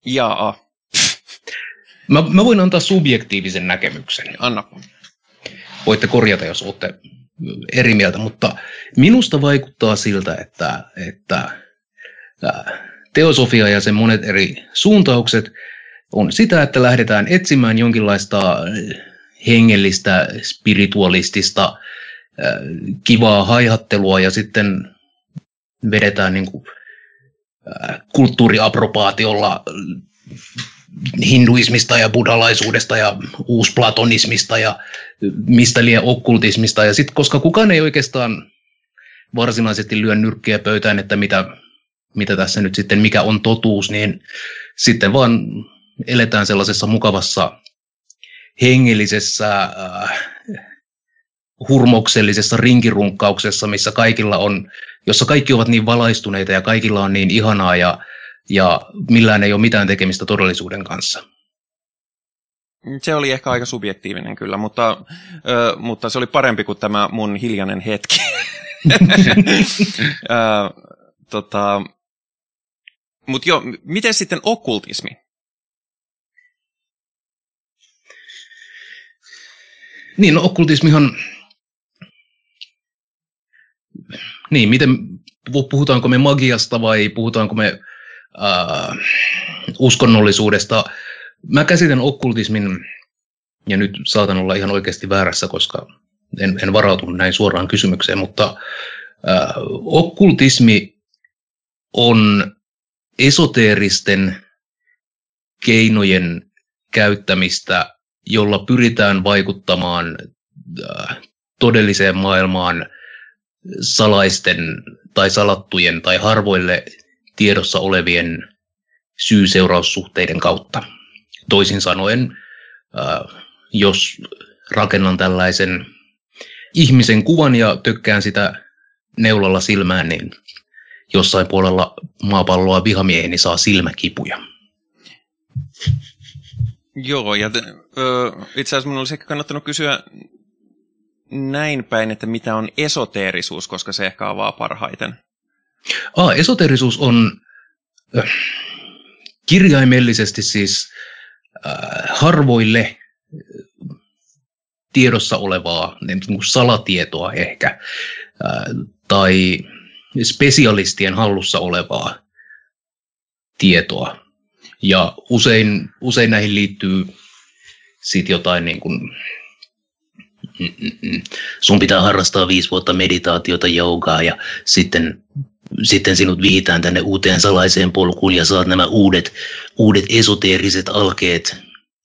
Jaa. Mä, mä voin antaa subjektiivisen näkemyksen. Anna. Voitte korjata, jos olette eri mieltä, mutta minusta vaikuttaa siltä, että, että teosofia ja sen monet eri suuntaukset on sitä, että lähdetään etsimään jonkinlaista hengellistä, spiritualistista kivaa haihattelua ja sitten vedetään niin kuin, kulttuuriapropaatiolla hinduismista ja buddhalaisuudesta ja uusplatonismista ja mistä liian okkultismista. Ja sitten koska kukaan ei oikeastaan varsinaisesti lyö nyrkkiä pöytään, että mitä, mitä tässä nyt sitten, mikä on totuus, niin sitten vaan eletään sellaisessa mukavassa hengellisessä äh, hurmoksellisessa rinkirunkkauksessa, missä kaikilla on, jossa kaikki ovat niin valaistuneita ja kaikilla on niin ihanaa ja, ja millään ei ole mitään tekemistä todellisuuden kanssa. Se oli ehkä aika subjektiivinen kyllä, mutta, ö, mutta se oli parempi kuin tämä mun hiljainen hetki. ö, tota, mutta joo, miten sitten okkultismi? Niin, no okkultismihan niin, miten, puhutaanko me magiasta vai puhutaanko me äh, uskonnollisuudesta. Mä käsitän okkultismin, ja nyt saatan olla ihan oikeasti väärässä, koska en, en varautunut näin suoraan kysymykseen, mutta äh, okkultismi on esoteeristen keinojen käyttämistä, jolla pyritään vaikuttamaan äh, todelliseen maailmaan – salaisten tai salattujen tai harvoille tiedossa olevien syy-seuraussuhteiden kautta. Toisin sanoen, jos rakennan tällaisen ihmisen kuvan ja tökkään sitä neulalla silmään, niin jossain puolella maapalloa vihamieheni saa silmäkipuja. Joo, ja te, ö, itse asiassa minun olisi ehkä kannattanut kysyä näin päin, että mitä on esoteerisuus, koska se ehkä avaa parhaiten. Ah, esoteerisuus on äh, kirjaimellisesti siis äh, harvoille äh, tiedossa olevaa niin kuin salatietoa ehkä, äh, tai spesialistien hallussa olevaa tietoa. Ja usein, usein näihin liittyy sitten jotain niin kuin, sun pitää harrastaa viisi vuotta meditaatiota, joogaa ja sitten, sitten sinut vihitään tänne uuteen salaiseen polkuun ja saat nämä uudet, uudet esoteeriset alkeet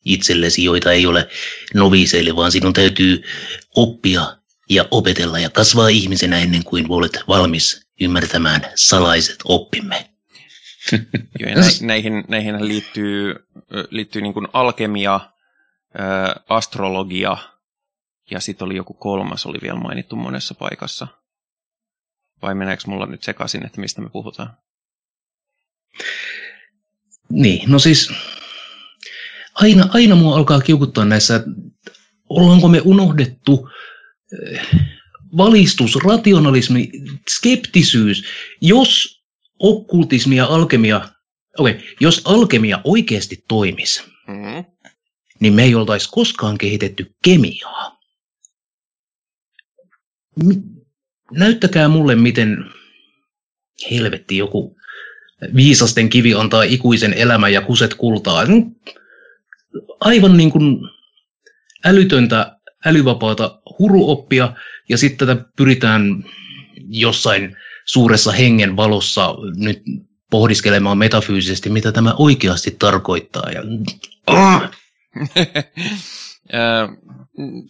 itsellesi, joita ei ole noviseille, vaan sinun täytyy oppia ja opetella ja kasvaa ihmisenä ennen kuin olet valmis ymmärtämään salaiset oppimme. Joo, ja nä, näihin, näihin liittyy, liittyy niin kuin alkemia, astrologia ja sitten oli joku kolmas, oli vielä mainittu monessa paikassa. Vai meneekö mulla nyt sekaisin, että mistä me puhutaan? Niin, no siis aina, aina mua alkaa kiukuttaa näissä, että ollaanko me unohdettu valistus, rationalismi, skeptisyys, jos okkultismi ja alkemia, okay, jos alkemia oikeasti toimisi, mm-hmm. niin me ei oltaisi koskaan kehitetty kemiaa. Näyttäkää mulle, miten helvetti joku viisasten kivi antaa ikuisen elämän ja kuset kultaa. Aivan niin kuin älytöntä, älyvapaata huruoppia, ja sitten tätä pyritään jossain suuressa hengen valossa nyt pohdiskelemaan metafyysisesti, mitä tämä oikeasti tarkoittaa. Ja...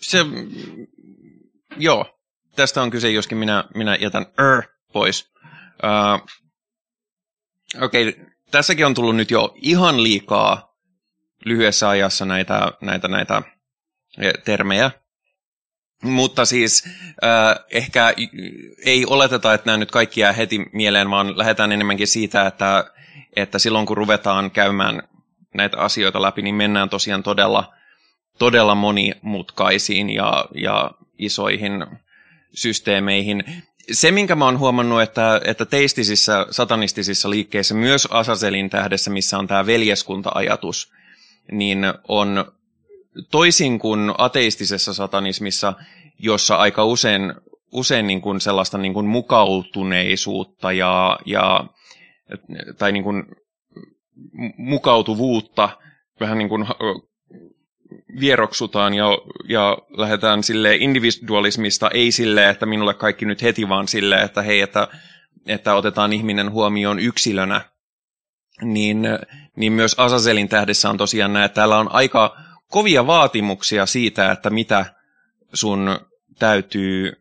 Se, joo, tästä on kyse, joskin minä, minä jätän er pois. Uh, Okei, okay, tässäkin on tullut nyt jo ihan liikaa lyhyessä ajassa näitä, näitä, näitä termejä. Mutta siis äh, ehkä ei oleteta, että nämä nyt kaikki jää heti mieleen, vaan lähdetään enemmänkin siitä, että, että silloin kun ruvetaan käymään näitä asioita läpi, niin mennään tosiaan todella, todella monimutkaisiin ja, ja isoihin systeemeihin. Se, minkä mä oon huomannut, että, että teistisissä, satanistisissa liikkeissä, myös Asaselin tähdessä, missä on tämä veljeskunta-ajatus, niin on toisin kuin ateistisessa satanismissa, jossa aika usein, usein niin kuin sellaista niin kuin mukautuneisuutta ja, ja tai niin kuin mukautuvuutta vähän niin kuin vieroksutaan ja, ja lähdetään sille individualismista, ei sille, että minulle kaikki nyt heti, vaan sille, että hei, että, että otetaan ihminen huomioon yksilönä, niin, niin myös Asaselin tähdessä on tosiaan näin, että täällä on aika kovia vaatimuksia siitä, että mitä sun täytyy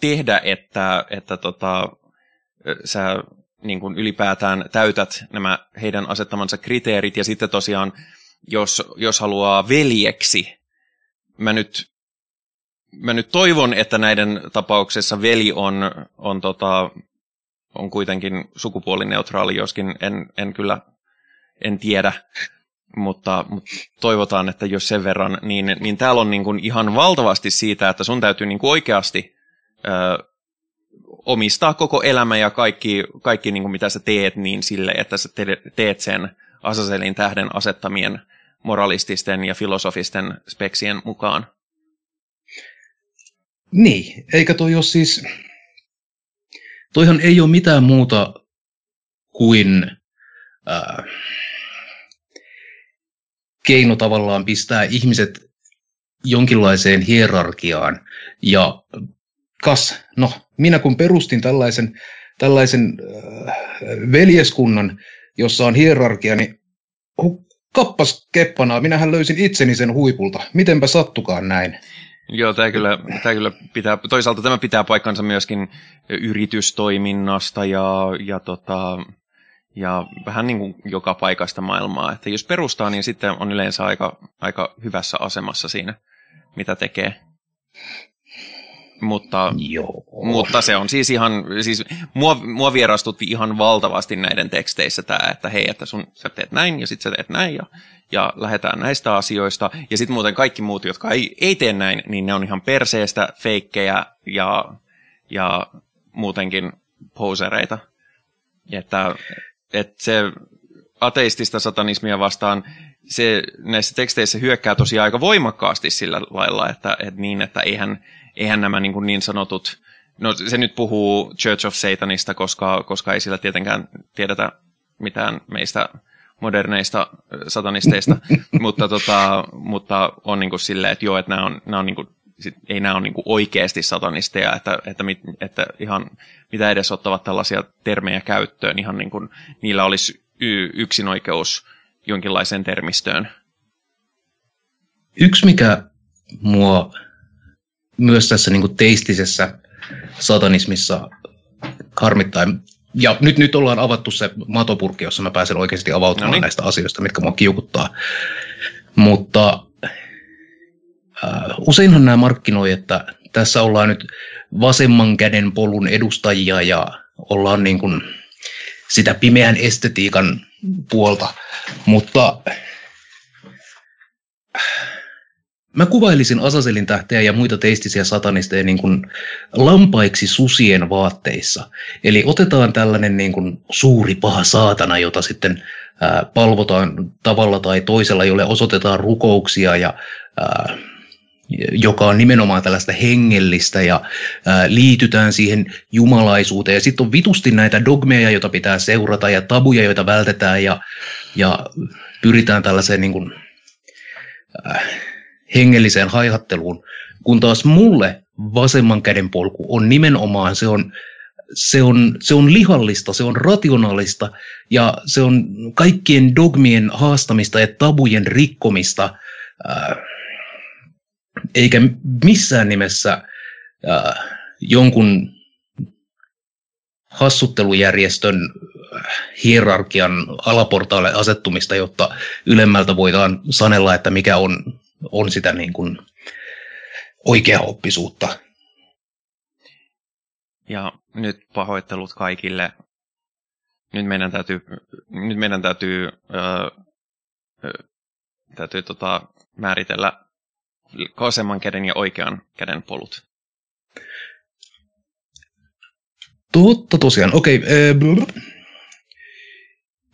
tehdä, että, että tota, sä niin kuin ylipäätään täytät nämä heidän asettamansa kriteerit. Ja sitten tosiaan, jos, jos haluaa veljeksi, mä nyt, mä nyt toivon, että näiden tapauksessa veli on, on, tota, on kuitenkin sukupuolineutraali, joskin en, en kyllä en tiedä mutta, mutta toivotaan, että jos sen verran, niin, niin täällä on niin kuin ihan valtavasti siitä, että sun täytyy niin kuin oikeasti ö, omistaa koko elämä ja kaikki, kaikki niin kuin mitä sä teet, niin sille, että sä teet sen Asaselin tähden asettamien moralististen ja filosofisten speksien mukaan. Niin, eikä toi ole siis... Toihan ei ole mitään muuta kuin... Äh, keino tavallaan pistää ihmiset jonkinlaiseen hierarkiaan. Ja kas, no minä kun perustin tällaisen, tällaisen äh, veljeskunnan, jossa on hierarkia, niin kappas keppana, minähän löysin itseni sen huipulta. Mitenpä sattukaan näin? Joo, tämä kyllä, tämä kyllä pitää, toisaalta tämä pitää paikkansa myöskin yritystoiminnasta ja, ja tota, ja vähän niin kuin joka paikasta maailmaa. Että jos perustaa, niin sitten on yleensä aika, aika hyvässä asemassa siinä, mitä tekee. Mutta, Joo. mutta se on siis ihan, siis mua, mua vierastutti ihan valtavasti näiden teksteissä tämä, että hei, että sun, sä teet näin ja sitten sä teet näin ja, ja lähdetään näistä asioista. Ja sitten muuten kaikki muut, jotka ei, ei tee näin, niin ne on ihan perseestä, feikkejä ja, ja muutenkin posereita. Että että se ateistista satanismia vastaan se näissä teksteissä hyökkää tosiaan aika voimakkaasti sillä lailla, että, että niin, että eihän, eihän nämä niin, niin sanotut, no se nyt puhuu Church of Satanista, koska, koska ei sillä tietenkään tiedetä mitään meistä moderneista satanisteista, mutta, tota, mutta on niin kuin silleen, että joo, että nämä on, nämä on niin kuin, sit, ei nämä ole niin kuin oikeasti satanisteja, että, että, mit, että ihan mitä edes ottavat tällaisia termejä käyttöön, ihan niin kuin niillä olisi y- yksinoikeus jonkinlaiseen termistöön. Yksi, mikä mua myös tässä niin kuin teistisessä satanismissa harmittaa. Ja nyt, nyt ollaan avattu se matopurkki, jossa mä pääsen oikeasti avautumaan Noniin. näistä asioista, mitkä mua kiukuttaa. Mutta useinhan nämä markkinoi, että tässä ollaan nyt vasemman käden polun edustajia ja ollaan niin kuin sitä pimeän estetiikan puolta. Mutta mä kuvailisin Asaselin tähteä ja muita teistisiä satanisteja niin kuin lampaiksi susien vaatteissa. Eli otetaan tällainen niin kuin suuri paha saatana, jota sitten ää, palvotaan tavalla tai toisella, jolle osoitetaan rukouksia ja ää, joka on nimenomaan tällaista hengellistä ja ää, liitytään siihen jumalaisuuteen. Ja sitten on vitusti näitä dogmeja, joita pitää seurata ja tabuja, joita vältetään ja, ja pyritään tällaiseen niin kuin, ää, hengelliseen haihatteluun, kun taas mulle vasemman käden polku on nimenomaan, se on, se on, se on lihallista, se on rationaalista ja se on kaikkien dogmien haastamista ja tabujen rikkomista, ää, eikä missään nimessä ää, jonkun hassuttelujärjestön hierarkian alaportaalle asettumista, jotta ylemmältä voidaan sanella, että mikä on, on sitä niin kuin oikeaoppisuutta. Ja nyt pahoittelut kaikille. Nyt meidän täytyy, nyt meidän täytyy, öö, täytyy tota, määritellä vasemman käden ja oikean käden polut. Totta tosiaan, okei. Okay, äh,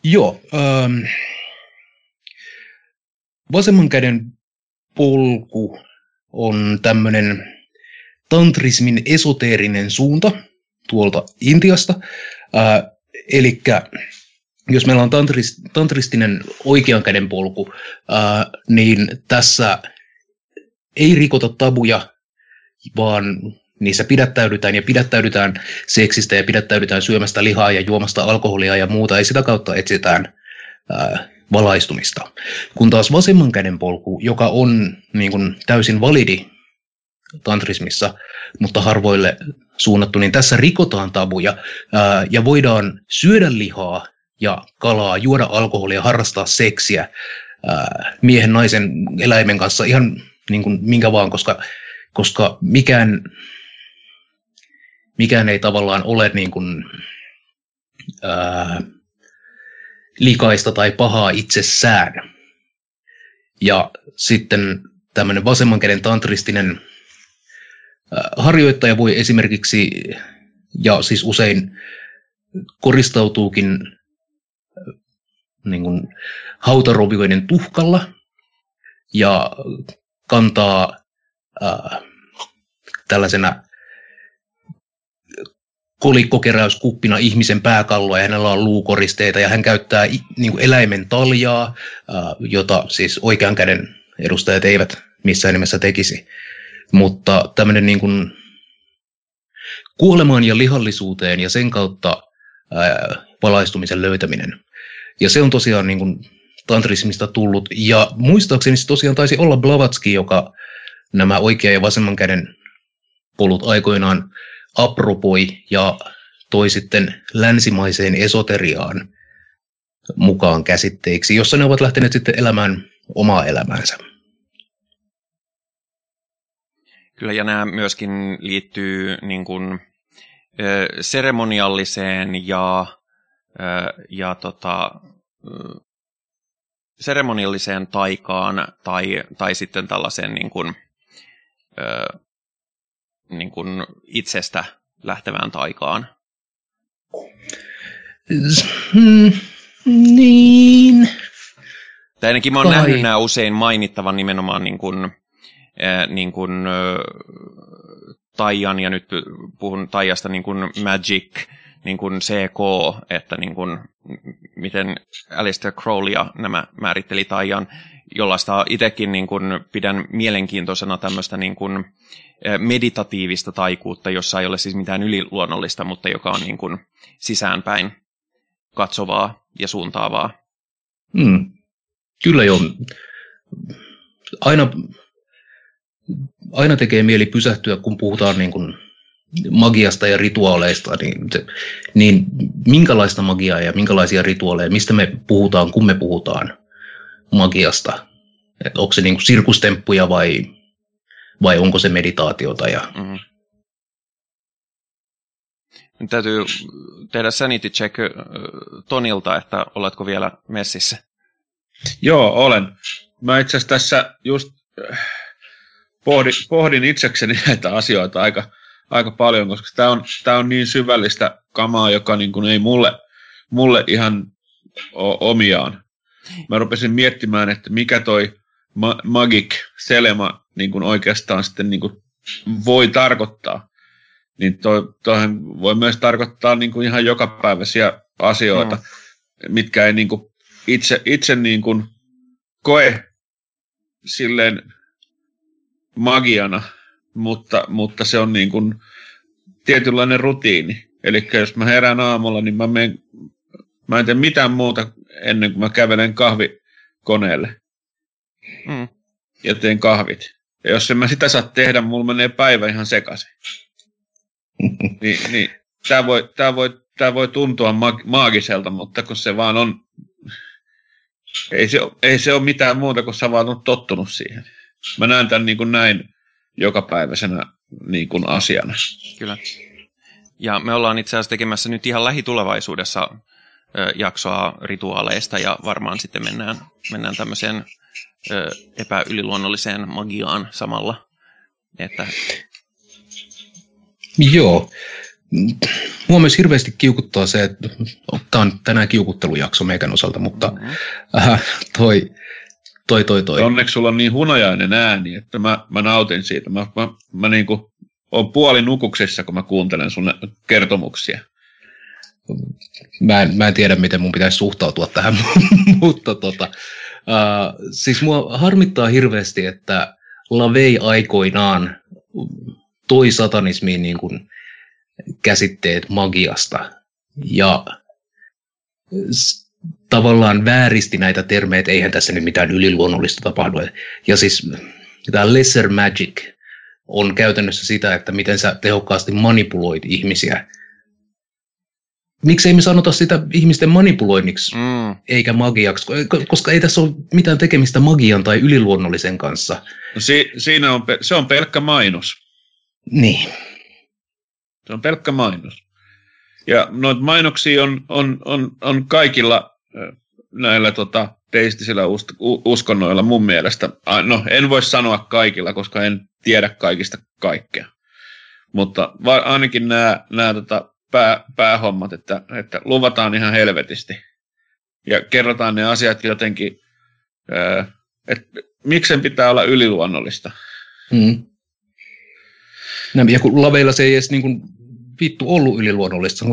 joo. Ähm, vasemman käden polku on tämmöinen tantrismin esoteerinen suunta tuolta Intiasta. Äh, Eli jos meillä on tantris, tantristinen oikean käden polku, äh, niin tässä ei rikota tabuja, vaan niissä pidättäydytään ja pidättäydytään seksistä ja pidättäydytään syömästä lihaa ja juomasta alkoholia ja muuta, ja sitä kautta etsitään ää, valaistumista. Kun taas vasemman käden polku, joka on niin kuin, täysin validi tantrismissa, mutta harvoille suunnattu, niin tässä rikotaan tabuja ää, ja voidaan syödä lihaa ja kalaa, juoda alkoholia, harrastaa seksiä ää, miehen, naisen, eläimen kanssa ihan niin kuin minkä vaan, koska, koska mikään, mikään ei tavallaan ole niin kuin, ää, likaista tai pahaa itsessään. Ja sitten tämmöinen vasemman käden tantristinen harjoittaja voi esimerkiksi, ja siis usein koristautuukin niin kuin hautarovioiden tuhkalla ja kantaa ää, tällaisena kolikkokeräyskuppina ihmisen pääkalloa ja hänellä on luukoristeita ja hän käyttää niin eläimen taljaa, ää, jota siis oikean käden edustajat eivät missään nimessä tekisi. Mutta tämmöinen niin kuin kuolemaan ja lihallisuuteen ja sen kautta ää, valaistumisen löytäminen. Ja se on tosiaan niin kuin tantrismista tullut. Ja muistaakseni se tosiaan taisi olla Blavatsky, joka nämä oikea ja vasemman käden polut aikoinaan apropoi ja toi sitten länsimaiseen esoteriaan mukaan käsitteiksi, jossa ne ovat lähteneet sitten elämään omaa elämäänsä. Kyllä, ja nämä myöskin liittyy niin kuin, ö, seremonialliseen ja, ö, ja tota, seremonialliseen taikaan tai, tai sitten tällaiseen niin kuin, ö, niin kuin itsestä lähtevään taikaan. Hmm, niin. Tai ainakin mä oon nähnyt nämä usein mainittavan nimenomaan niin kuin, äh, niin kuin, äh, Taian, ja nyt puhun Taijasta niin kuin Magic, niin kuin CK, että niin kuin, miten Alistair Crowley ja nämä määritteli Taian, jollaista itsekin niin kuin pidän mielenkiintoisena tämmöistä niin kuin äh, meditatiivista taikuutta, jossa ei ole siis mitään yliluonnollista, mutta joka on niin kuin sisäänpäin katsovaa ja suuntaavaa. Hmm. Kyllä joo. Aina, aina tekee mieli pysähtyä, kun puhutaan niin kuin magiasta ja rituaaleista, niin, niin minkälaista magiaa ja minkälaisia rituaaleja, mistä me puhutaan, kun me puhutaan magiasta? Et onko se niin kuin sirkustemppuja vai, vai onko se meditaatiota? Ja... Mm-hmm. Nyt täytyy tehdä sanity check Tonilta, että oletko vielä messissä. Joo, olen. Mä itse asiassa tässä just pohdin, pohdin itsekseni näitä asioita aika, aika paljon, koska tämä on, tämä on niin syvällistä kamaa, joka niin kuin ei mulle, mulle ihan omiaan. Mä rupesin miettimään, että mikä toi ma- Magic Selema niin kuin oikeastaan sitten niin kuin voi tarkoittaa. Niin toi, toihan voi myös tarkoittaa niin kuin ihan jokapäiväisiä asioita, no. mitkä ei niin kuin itse, itse niin kuin koe silleen magiana, mutta, mutta se on niin kuin tietynlainen rutiini. Eli jos mä herään aamulla, niin mä, menen, mä en tee mitään muuta ennen kuin mä kävelen kahvikoneelle. Mm. Ja teen kahvit. Ja jos en mä sitä saa tehdä, mulla menee päivä ihan sekaisin. niin, niin tämä voi, tää voi, tää voi tuntua mag- maagiselta, mutta kun se vaan on, ei se, ei se ole mitään muuta, kun sä vaan on tottunut siihen. Mä näen tämän niin kuin näin jokapäiväisenä niin kuin asiana. Kyllä. Ja me ollaan itse asiassa tekemässä nyt ihan lähitulevaisuudessa jaksoa rituaaleista ja varmaan sitten mennään, mennään tämmöiseen epäyliluonnolliseen magiaan samalla. Että... Joo. Mua myös hirveästi kiukuttaa se, että tämä on tänään kiukuttelujakso meikän osalta, mutta mm-hmm. äh, toi, toi, toi, toi. Onneksi sulla on niin hunajainen ääni, että mä, mä nautin siitä. Mä, mä, mä niin kuin olen puoli nukuksessa, kun mä kuuntelen sun kertomuksia. Mä en, mä en tiedä, miten mun pitäisi suhtautua tähän, mutta tota, uh, siis mua harmittaa hirveästi, että Lavei aikoinaan toi satanismiin niin kuin käsitteet magiasta ja tavallaan vääristi näitä termejä, että eihän tässä nyt mitään yliluonnollista tapahdu. Ja siis tämä lesser magic on käytännössä sitä, että miten sä tehokkaasti manipuloit ihmisiä. Miksi ei me sanota sitä ihmisten manipuloinniksi, mm. eikä magiaksi, koska ei tässä ole mitään tekemistä magian tai yliluonnollisen kanssa. No si- siinä on, se on pelkkä mainos. Niin. Se on pelkkä mainos. Ja noita mainoksia on, on, on, on kaikilla näillä tota, teistisillä uskonnoilla mun mielestä. No, en voi sanoa kaikilla, koska en tiedä kaikista kaikkea. Mutta ainakin nämä, nämä tota, pää, päähommat, että, että luvataan ihan helvetisti. Ja kerrotaan ne asiat jotenkin, että miksen pitää olla yliluonnollista. Mm. Ja kun laveilla se ei edes niin kuin vittu ollut yliluonnollista.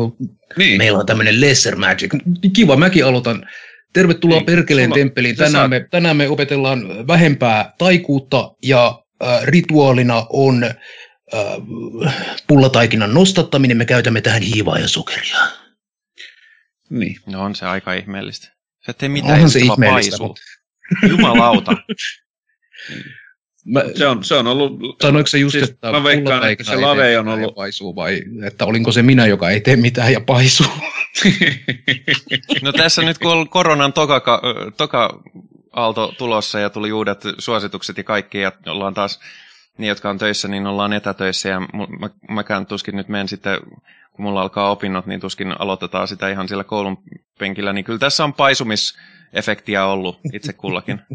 Niin. Meillä on tämmöinen lesser magic. Kiva, mäkin aloitan. Tervetuloa niin, Perkeleen temppeliin. Tänään me, tänään me opetellaan vähempää taikuutta ja äh, rituaalina on äh, pullataikinan nostattaminen. Me käytämme tähän hiivaa ja sokeria. Niin. No on se aika ihmeellistä. Se ei mitään, Onhan se ihmeellistä. Mutta... Jumalauta. Mä, se, on, se on ollut... Sanoiko se just, siis että mä veikkaan, että se lave on ollut... Paisuu, vai että olinko se minä, joka ei tee mitään ja paisuu? no tässä nyt kun on koronan toka, toka aalto tulossa ja tuli uudet suositukset ja kaikki, ja ollaan taas niin, jotka on töissä, niin ollaan etätöissä, ja mä, mäkään tuskin nyt menen sitten, kun mulla alkaa opinnot, niin tuskin aloitetaan sitä ihan sillä koulun penkillä, niin kyllä tässä on paisumisefektiä ollut itse kullakin.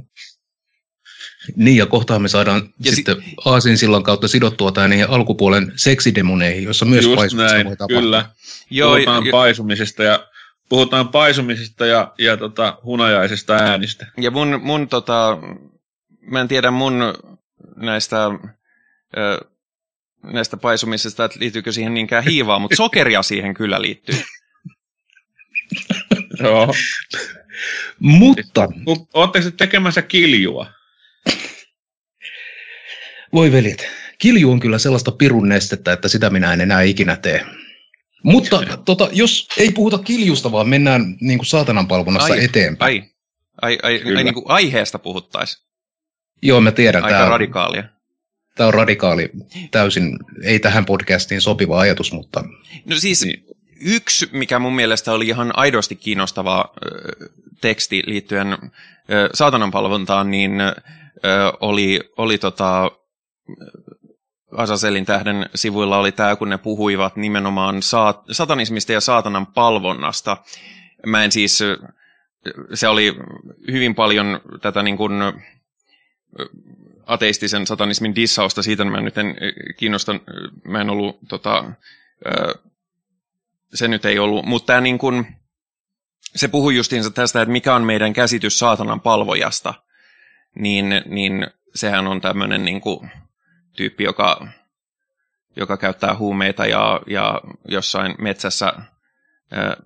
Niin, ja kohtaan me saadaan ja sitten si- Aasinsillan kautta sidottua tämä niihin alkupuolen seksidemoneihin, joissa myös Just näin, voi kyllä. Joo, puhutaan jo, paisumisesta ja puhutaan paisumisesta ja, ja tota, hunajaisesta äänistä. Ja mun, mun tota, mä en tiedä mun näistä, ö, näistä paisumisesta, että liittyykö siihen niinkään hiivaa, mutta sokeria siihen kyllä liittyy. Joo. Mutta... Oletteko tekemässä kiljua? Voi veljet, kilju on kyllä sellaista pirun nestettä, että sitä minä en enää ikinä tee. Mutta tota, jos ei puhuta kiljusta, vaan mennään niin kuin saatanan palvonnassa ai, eteenpäin. Ai, ai, ai, ai niin kuin aiheesta puhuttaisiin. Joo, mä tiedän. Aika tää... radikaalia. Tämä on radikaali, täysin, ei tähän podcastiin sopiva ajatus, mutta... No siis niin. yksi, mikä mun mielestä oli ihan aidosti kiinnostava ö, teksti liittyen ö, saatanan palvontaan, niin ö, oli, oli tota, Asaselin tähden sivuilla oli tämä, kun ne puhuivat nimenomaan saat, satanismista ja saatanan palvonnasta. Mä en siis, se oli hyvin paljon tätä niin kuin, ateistisen satanismin dissausta, siitä mä nyt en kiinnosta, mä en ollut, tota, se nyt ei ollut, mutta tämä niin kuin, se puhui justiinsa tästä, että mikä on meidän käsitys saatanan palvojasta, niin, niin sehän on tämmöinen niin kuin, tyyppi, joka, joka käyttää huumeita ja, ja jossain metsässä,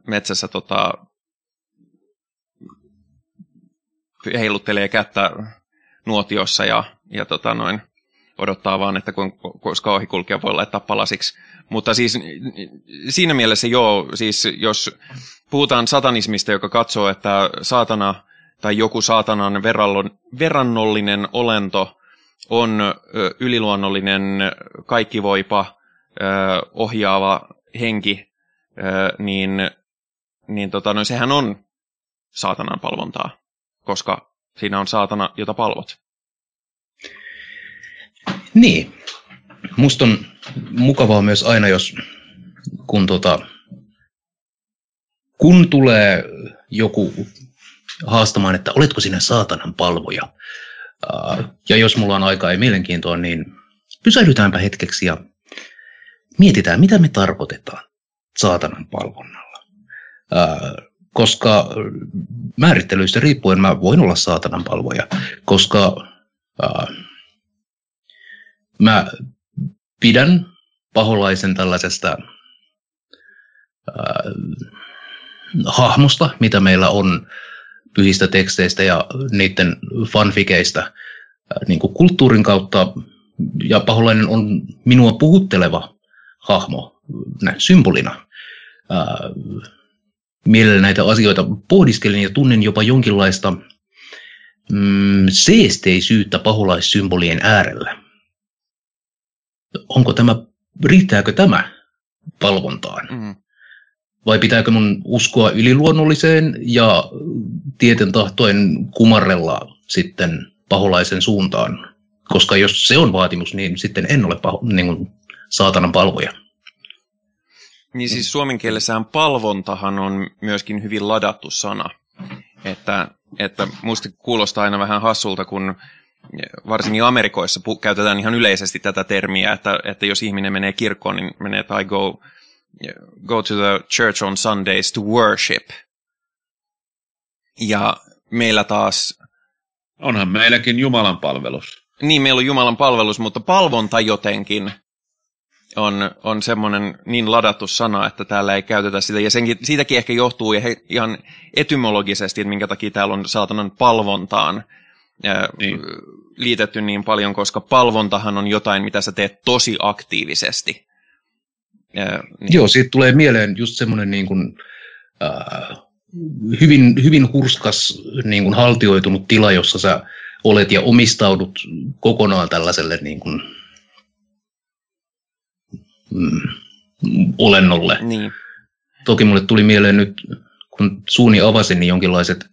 metsässä tota, heiluttelee kättä nuotiossa ja, ja tota noin, odottaa vaan, että koska ohikulkija voi laittaa palasiksi. Mutta siis siinä mielessä joo, siis jos puhutaan satanismista, joka katsoo, että saatana tai joku saatanan verrannollinen olento on yliluonnollinen, kaikkivoipa, ohjaava henki, niin, niin tota, no, sehän on saatanan palvontaa, koska siinä on saatana, jota palvot. Niin. Musta on mukavaa myös aina, jos kun, tota, kun tulee joku haastamaan, että oletko sinä saatanan palvoja, ja jos mulla on aikaa ja mielenkiintoa, niin pysähdytäänpä hetkeksi ja mietitään, mitä me tarkoitetaan saatanan palvonnalla. Koska määrittelyistä riippuen mä voin olla saatanan palvoja, koska mä pidän paholaisen tällaisesta hahmosta, mitä meillä on pyhistä teksteistä ja niiden fanfikeista äh, niin kuin kulttuurin kautta. Ja paholainen on minua puhutteleva hahmo näin symbolina. Äh, mielellä näitä asioita pohdiskelin ja tunnen jopa jonkinlaista mm, seesteisyyttä paholaissymbolien äärellä. Onko tämä, riittääkö tämä valvontaan? Mm. Vai pitääkö mun uskoa yliluonnolliseen ja tieten tahtoen kumarrella sitten paholaisen suuntaan? Koska jos se on vaatimus, niin sitten en ole paho, niin kuin saatanan palvoja. Niin siis suomen kielessähän palvontahan on myöskin hyvin ladattu sana. Että, että musta kuulostaa aina vähän hassulta, kun varsinkin Amerikoissa käytetään ihan yleisesti tätä termiä, että, että jos ihminen menee kirkkoon, niin menee tai go go to the church on Sundays to worship. Ja meillä taas... Onhan meilläkin Jumalan palvelus. Niin, meillä on Jumalan palvelus, mutta palvonta jotenkin on, on semmoinen niin ladattu sana, että täällä ei käytetä sitä. Ja senkin, siitäkin ehkä johtuu ihan etymologisesti, että minkä takia täällä on saatanan palvontaan niin. liitetty niin paljon, koska palvontahan on jotain, mitä sä teet tosi aktiivisesti. Ja, niin. Joo, siitä tulee mieleen just semmoinen niin kuin, äh, hyvin, hyvin hurskas niin kuin haltioitunut tila, jossa sä olet ja omistaudut kokonaan tällaiselle niin kuin, mm, olennolle. Niin. Toki mulle tuli mieleen nyt, kun suuni avasin, niin jonkinlaiset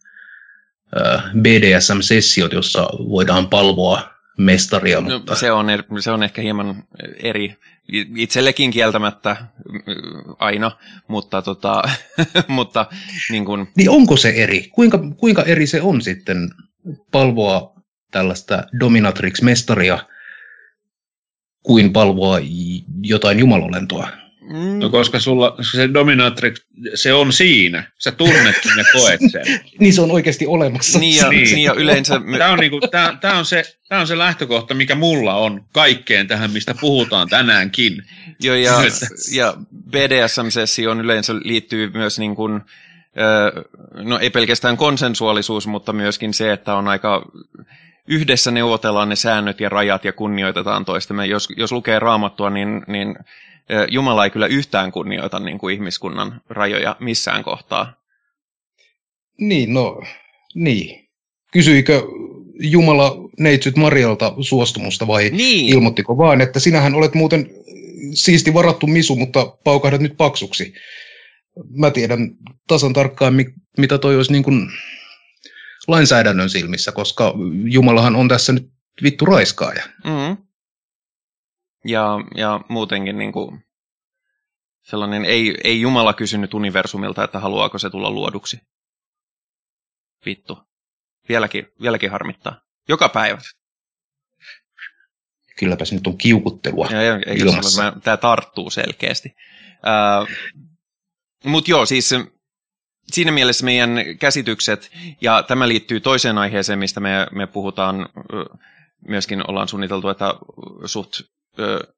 äh, BDSM-sessiot, jossa voidaan palvoa mestaria. No, mutta... No, se, on, se on ehkä hieman eri itsellekin kieltämättä aina, mutta, tota, mutta niin, kun... niin onko se eri? Kuinka, kuinka eri se on sitten palvoa tällaista dominatrix-mestaria kuin palvoa jotain jumalolentoa? Mm. No koska sulla se dominatrix, se on siinä. Sä tunnet ja koet sen. niin se on oikeasti olemassa. Niin ja, niin. Niin ja yleensä... Me... Tämä, on niinku, tämä, tämä, on se, tämä on se lähtökohta, mikä mulla on kaikkeen tähän, mistä puhutaan tänäänkin. Joo, ja, ja BDSM-sessioon yleensä liittyy myös niin kuin, no ei pelkästään konsensuaalisuus, mutta myöskin se, että on aika yhdessä neuvotellaan ne säännöt ja rajat ja kunnioitetaan toistemme. Jos, jos lukee raamattua, niin, niin Jumala ei kyllä yhtään kunnioita niin kuin ihmiskunnan rajoja missään kohtaa. Niin, no, niin. Kysyikö Jumala neitsyt Marialta suostumusta vai Niin. ilmoittiko vaan, että sinähän olet muuten siisti varattu misu, mutta paukahdat nyt paksuksi. Mä tiedän tasan tarkkaan, mi- mitä toi olisi niin kuin lainsäädännön silmissä, koska Jumalahan on tässä nyt vittu raiskaaja. Mm. Ja, ja muutenkin niin kuin sellainen, ei, ei Jumala kysynyt universumilta, että haluaako se tulla luoduksi. Vittu. Vieläkin, vieläkin harmittaa. Joka päivä. Kylläpä se nyt on kiukuttelua Ja, ja, ilmassa. Tämä tarttuu selkeästi. Mutta joo, siis siinä mielessä meidän käsitykset, ja tämä liittyy toiseen aiheeseen, mistä me, me puhutaan, myöskin ollaan suunniteltu, että suht, ö,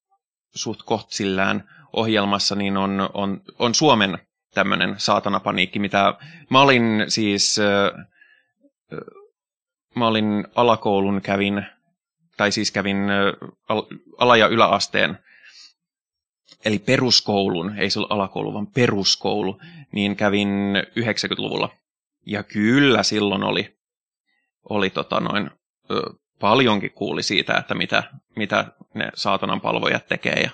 suht kohtsillään ohjelmassa, niin on, on, on Suomen tämmöinen saatanapaniikki, mitä mä olin siis, ö, mä olin alakoulun kävin, tai siis kävin ala- ja yläasteen, eli peruskoulun, ei se ollut alakoulu, vaan peruskoulu, niin kävin 90-luvulla. Ja kyllä silloin oli, oli tota noin, paljonkin kuuli siitä, että mitä, mitä ne saatanan palvojat tekee ja,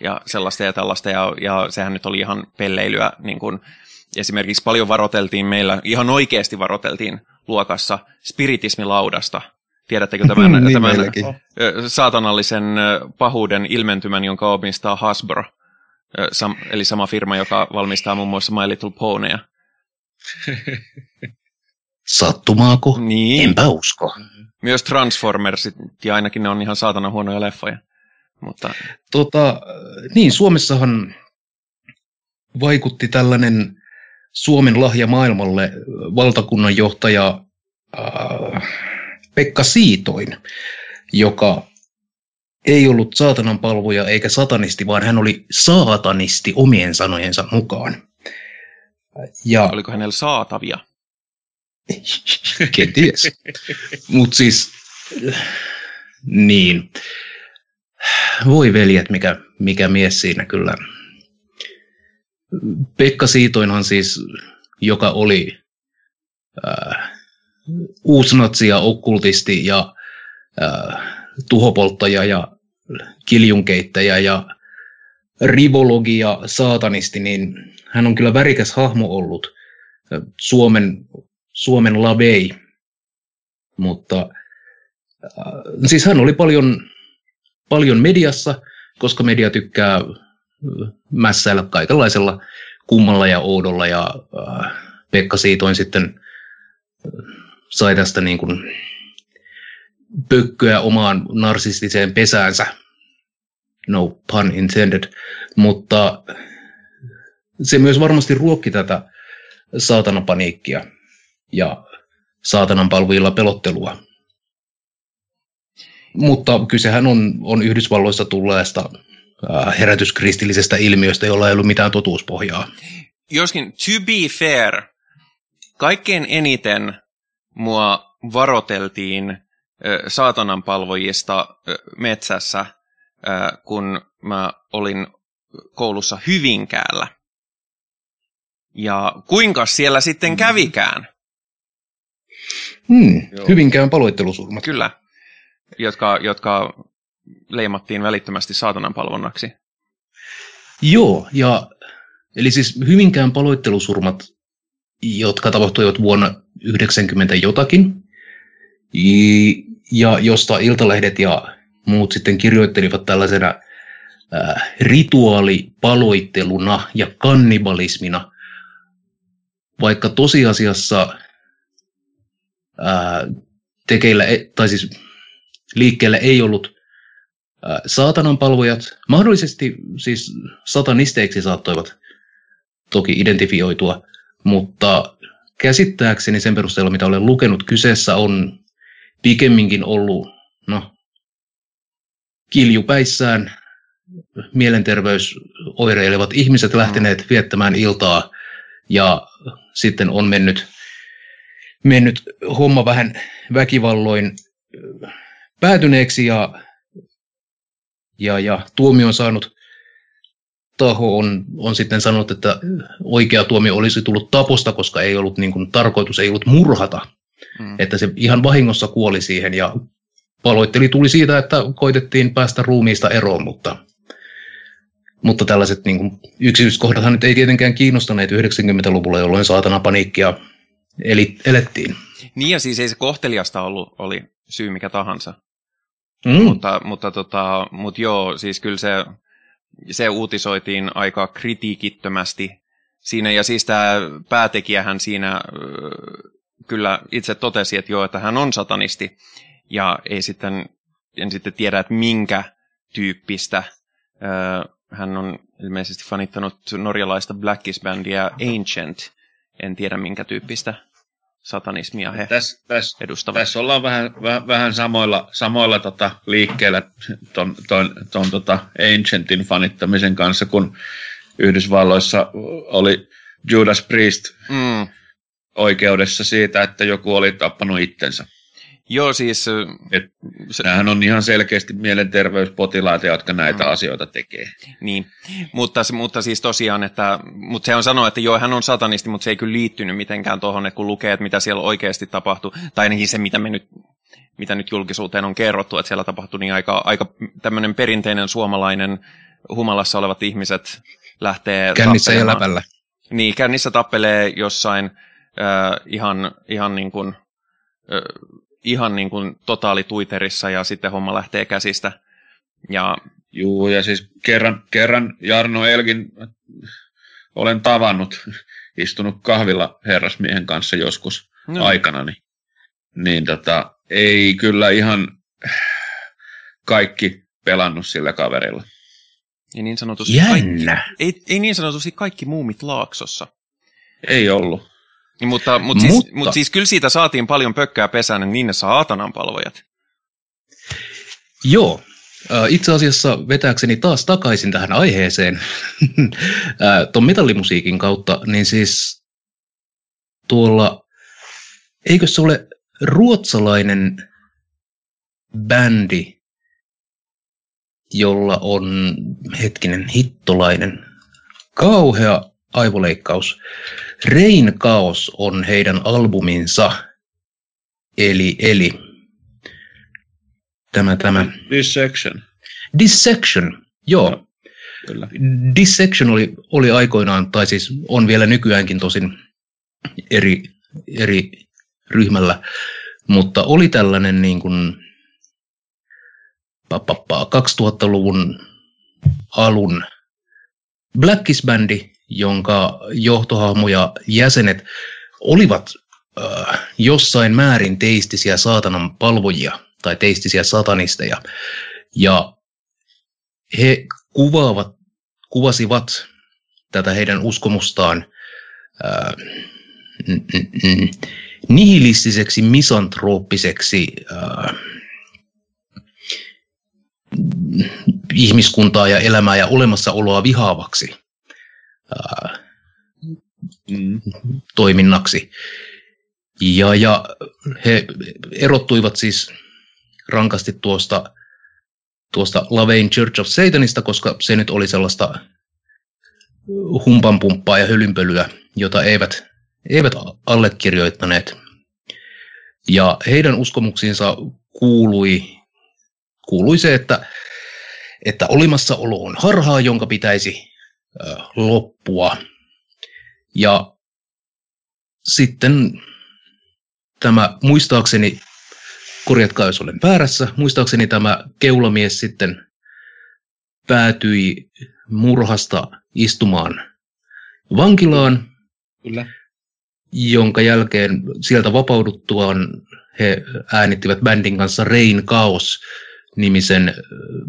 ja sellaista ja tällaista. Ja, ja sehän nyt oli ihan pelleilyä. Niin kun, esimerkiksi paljon varoteltiin meillä, ihan oikeasti varoteltiin luokassa spiritismilaudasta. Tiedättekö tämän, niin tämän meilläkin. saatanallisen pahuuden ilmentymän, jonka omistaa Hasbro, sam, eli sama firma, joka valmistaa muun muassa My Little Ponyja. Sattumaako? Niin, Enpä usko. Myös Transformersit, ja ainakin ne on ihan saatana huonoja leffoja. Mutta Tota, niin, Suomessahan vaikutti tällainen Suomen lahja maailmalle valtakunnan johtaja äh, Pekka Siitoin, joka ei ollut saatanan palvoja eikä satanisti, vaan hän oli saatanisti omien sanojensa mukaan. Ja oliko hänellä saatavia? Kenties. Mutta siis, niin. Voi veljet, mikä, mikä mies siinä kyllä. Pekka Siitoinhan siis, joka oli äh, uusnatsi ja okkultisti ja äh, tuhopolttaja ja kiljunkeittäjä ja rivologi ja saatanisti, niin hän on kyllä värikäs hahmo ollut äh, Suomen Suomen lavei, mutta äh, siis hän oli paljon, paljon mediassa, koska media tykkää äh, mässäillä kaikenlaisella kummalla ja oudolla ja äh, Pekka Siitoin sitten äh, sai tästä niin kuin pökköä omaan narsistiseen pesäänsä, no pun intended, mutta se myös varmasti ruokki tätä saatanapaniikkia ja saatanan palvojilla pelottelua. Mutta kysehän on, on Yhdysvalloista tulleesta äh, herätyskristillisestä ilmiöstä, jolla ei ollut mitään totuuspohjaa. Joskin, to be fair, kaikkein eniten mua varoteltiin ö, saatanan palvojista ö, metsässä, kun mä olin koulussa Hyvinkäällä. Ja kuinka siellä sitten kävikään? Hmm, Joo. Hyvinkään paloittelusurmat. Kyllä, jotka, jotka leimattiin välittömästi saatanan palvonnaksi. Joo, ja eli siis Hyvinkään paloittelusurmat, jotka tapahtuivat vuonna 90 jotakin, ja josta Iltalehdet ja muut sitten kirjoittelivat tällaisena äh, rituaalipaloitteluna ja kannibalismina, vaikka tosiasiassa tekeillä, e- tai siis liikkeellä ei ollut ää, saatanan palvojat. Mahdollisesti siis satanisteiksi saattoivat toki identifioitua, mutta käsittääkseni sen perusteella, mitä olen lukenut, kyseessä on pikemminkin ollut no, kiljupäissään mielenterveysoireilevat ihmiset lähteneet viettämään iltaa ja sitten on mennyt, mennyt homma vähän väkivalloin päätyneeksi ja, ja, ja tuomio on saanut taho on, on sitten sanonut, että oikea tuomio olisi tullut taposta, koska ei ollut niin kuin, tarkoitus, ei ollut murhata, Mm. Että se ihan vahingossa kuoli siihen ja paloitteli tuli siitä, että koitettiin päästä ruumiista eroon, mutta, mutta tällaiset niin kuin, yksityiskohdathan nyt ei tietenkään kiinnostaneet 90-luvulla, jolloin saatana paniikkia eli, elettiin. Niin ja siis ei se kohteliasta ollut, oli syy mikä tahansa. Mm. Mutta, mutta, tota, mutta joo, siis kyllä se, se uutisoitiin aika kritiikittömästi siinä. Ja siis tämä päätekijähän siinä kyllä itse totesi, että joo, että hän on satanisti. Ja ei sitten, en sitten tiedä, että minkä tyyppistä. Hän on ilmeisesti fanittanut norjalaista Blackis-bändiä Ancient. En tiedä, minkä tyyppistä satanismia he tässä, tässä, edustavat. Tässä ollaan vähän, vähän, vähän samoilla, samoilla tota, liikkeellä ton, ton, ton tota Ancientin fanittamisen kanssa, kun Yhdysvalloissa oli Judas Priest Mm. oikeudessa siitä, että joku oli tappanut itsensä. Joo, siis... Et, se... Nämähän on ihan selkeästi mielenterveyspotilaita, jotka näitä mm. asioita tekee. Niin, mutta, mutta siis tosiaan, että mutta se on sanoa, että joo, hän on satanisti, mutta se ei kyllä liittynyt mitenkään tuohon, että kun lukee, että mitä siellä oikeasti tapahtui, tai ainakin se, mitä me nyt mitä nyt julkisuuteen on kerrottu, että siellä tapahtui niin aika, aika tämmöinen perinteinen suomalainen humalassa olevat ihmiset lähtee Kännissä ja läpällä. Niin, kännissä tappelee jossain äh, ihan, ihan niin kuin, äh, ihan niin kuin totaalituiterissa ja sitten homma lähtee käsistä. Ja... Juu, ja siis kerran, kerran Jarno Elgin olen tavannut, istunut kahvilla herrasmiehen kanssa joskus no. aikana, niin, niin tota, ei kyllä ihan kaikki pelannut sillä kaverilla. Ei niin sanotusti, Jännä. kaikki, ei, ei niin sanotusti kaikki muumit laaksossa. Ei ollut. Niin, mutta, mutta, siis, mutta... mutta siis kyllä siitä saatiin paljon pökkää pesään, niin ne saatanan palvojat. Joo. Itse asiassa vetääkseni taas takaisin tähän aiheeseen tuon metallimusiikin kautta, niin siis tuolla, eikö se ole ruotsalainen bändi, jolla on, hetkinen, hittolainen, kauhea aivoleikkaus. Rain Chaos on heidän albuminsa. Eli, eli tämä, tämä. Dissection. Dissection, joo. No, kyllä. Dissection oli, oli aikoinaan, tai siis on vielä nykyäänkin tosin eri, eri ryhmällä, mutta oli tällainen niin kuin 2000-luvun alun Blackis-bändi, jonka johtohahmo ja jäsenet olivat äh, jossain määrin teistisiä saatanan palvojia tai teistisiä satanisteja. Ja he kuvaavat, kuvasivat tätä heidän uskomustaan äh, nihilistiseksi, misantrooppiseksi äh, ihmiskuntaa ja elämää ja olemassaoloa vihaavaksi mm. toiminnaksi. Ja, ja he erottuivat siis rankasti tuosta, tuosta Lavain Church of Satanista, koska se nyt oli sellaista humpanpumppaa ja hölynpölyä, jota eivät, eivät allekirjoittaneet. Ja heidän uskomuksiinsa kuului kuului se, että, että olemassaolo on harhaa, jonka pitäisi loppua. Ja sitten tämä, muistaakseni, korjatkaa jos olen väärässä, muistaakseni tämä keulamies sitten päätyi murhasta istumaan vankilaan, Kyllä. jonka jälkeen sieltä vapauduttuaan he äänittivät bändin kanssa Rain Chaos nimisen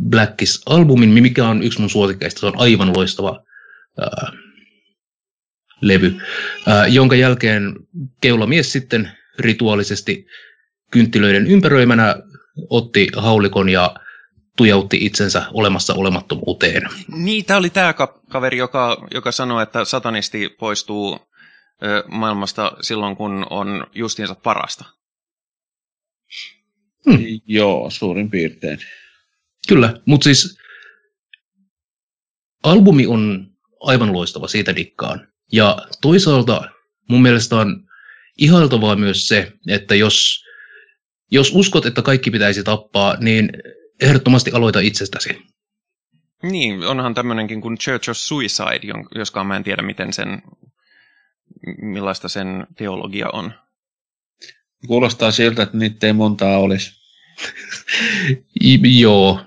Blackis-albumin, mikä on yksi mun suosikkeista. Se on aivan loistava ää, levy, ää, jonka jälkeen keulamies sitten rituaalisesti kynttilöiden ympäröimänä otti haulikon ja tujautti itsensä olemassa olemattomuuteen. Niin, tämä oli tämä kaveri, joka, joka sanoi, että satanisti poistuu ö, maailmasta silloin, kun on justiinsa parasta. Hmm. Joo, suurin piirtein. Kyllä, mutta siis albumi on aivan loistava, siitä dikkaan. Ja toisaalta mun mielestä on ihailtavaa myös se, että jos, jos uskot, että kaikki pitäisi tappaa, niin ehdottomasti aloita itsestäsi. Niin, onhan tämmöinenkin kuin Church of Suicide, joskaan mä en tiedä, miten sen, millaista sen teologia on. Kuulostaa siltä, että niitä ei montaa olisi. joo.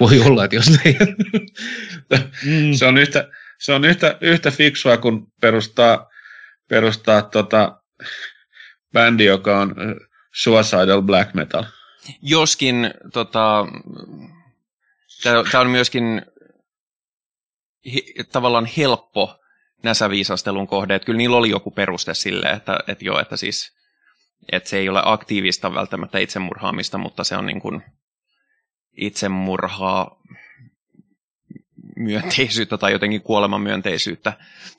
Voi olla, että jos ei. mm. Se on yhtä, se on yhtä, yhtä fiksua kuin perustaa, perustaa tota, bändi, joka on suicidal black metal. Joskin tota, tämä on myöskin hi, tavallaan helppo näsäviisastelun kohde, että kyllä niillä oli joku peruste sille, että, että joo, että siis että se ei ole aktiivista välttämättä itsemurhaamista, mutta se on niin kuin itsemurhaa myönteisyyttä tai jotenkin kuoleman myönteisyyttä.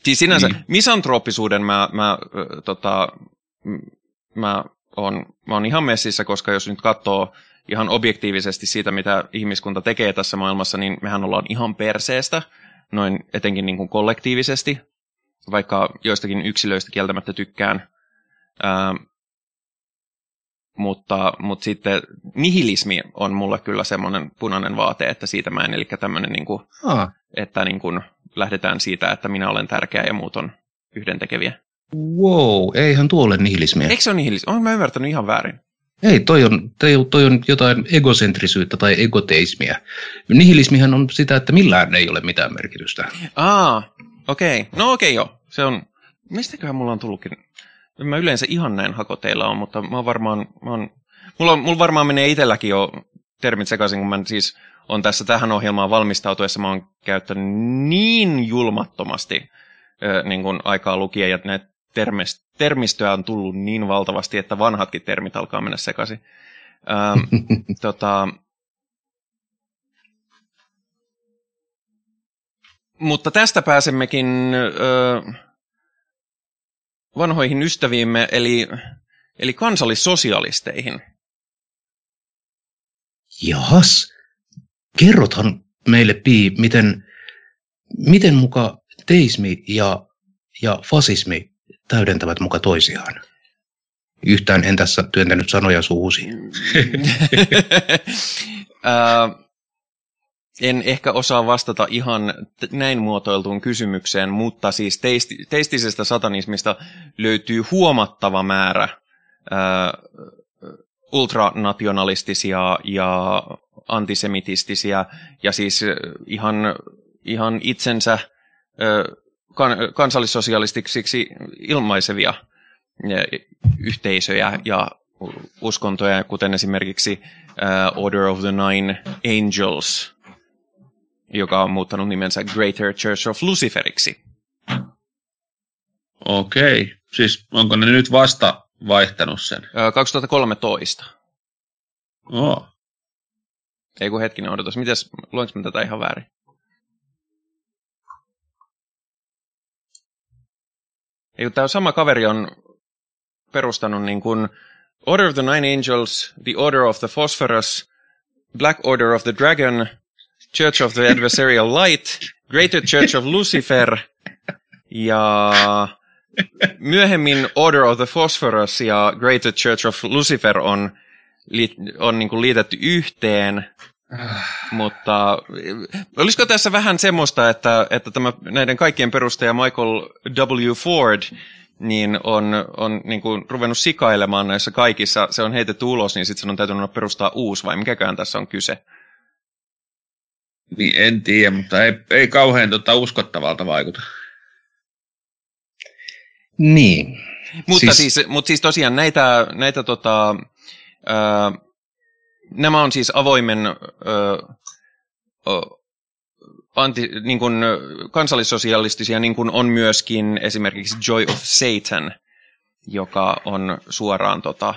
Siis sinänsä niin. misantrooppisuuden mä, mä, tota, mä, on, mä on ihan messissä, koska jos nyt katsoo ihan objektiivisesti siitä, mitä ihmiskunta tekee tässä maailmassa, niin mehän ollaan ihan perseestä, noin etenkin niin kuin kollektiivisesti, vaikka joistakin yksilöistä kieltämättä tykkään. Ää, mutta, mutta sitten nihilismi on mulle kyllä semmoinen punainen vaate, että siitä mä en, eli tämmöinen, niin kuin, ah. että niin kuin lähdetään siitä, että minä olen tärkeä ja muut on yhdentekeviä. Wow, eihän tuo ole nihilismiä. Eikö se ole nihilismi? Olen mä ymmärtänyt ihan väärin. Ei, toi on, toi, toi on jotain egocentrisyyttä tai egoteismia. Nihilismihän on sitä, että millään ei ole mitään merkitystä. Aa, okei. Okay. No okei okay, joo. Se on, mistäköhän mulla on tullutkin mä yleensä ihan näin hakoteilla on, mutta mä varmaan, mä oon, mulla, on, mulla varmaan menee itselläkin jo termit sekaisin, kun mä siis on tässä tähän ohjelmaan valmistautuessa, mä oon käyttänyt niin julmattomasti ö, niin kuin aikaa lukia, ja näitä termist, termistöä on tullut niin valtavasti, että vanhatkin termit alkaa mennä sekaisin. Ähm, tota, mutta tästä pääsemmekin... Ö, vanhoihin ystäviimme, eli, eli kansallissosialisteihin. Jahas, kerrothan meille, Pi, miten, miten muka teismi ja, ja fasismi täydentävät muka toisiaan? Yhtään en tässä työntänyt sanoja suusi. en ehkä osaa vastata ihan näin muotoiltuun kysymykseen, mutta siis teisti, teistisestä satanismista löytyy huomattava määrä äh, ultranationalistisia ja antisemitistisiä ja siis ihan, ihan itsensä äh, kan, kansallissosialistisiksi ilmaisevia yhteisöjä ja uskontoja, kuten esimerkiksi uh, Order of the Nine Angels, joka on muuttanut nimensä Greater Church of Luciferiksi. Okei. Siis onko ne nyt vasta vaihtanut sen? 2013. Oh. Ei kun hetkinen odotus. Mites, luenko mä tätä ihan väärin? Ei tämä sama kaveri on perustanut niin kuin Order of the Nine Angels, The Order of the Phosphorus, Black Order of the Dragon, Church of the Adversarial Light, Greater Church of Lucifer ja myöhemmin Order of the Phosphorus ja Greater Church of Lucifer on, on niin kuin liitetty yhteen. Mutta olisiko tässä vähän semmoista, että, että tämä, näiden kaikkien perustaja Michael W. Ford niin on, on niin kuin ruvennut sikailemaan näissä kaikissa, se on heitetty ulos, niin sitten se on täytynyt perustaa uusi, vai mikäkään tässä on kyse? Niin en tiedä, mutta ei, ei kauhean tota uskottavalta vaikuta. Niin. Mutta siis, siis, mutta siis tosiaan näitä, näitä tota, ää, nämä on siis avoimen ää, anti, niin kuin kansallissosialistisia, niin kuin on myöskin esimerkiksi Joy of Satan, joka on suoraan, tota,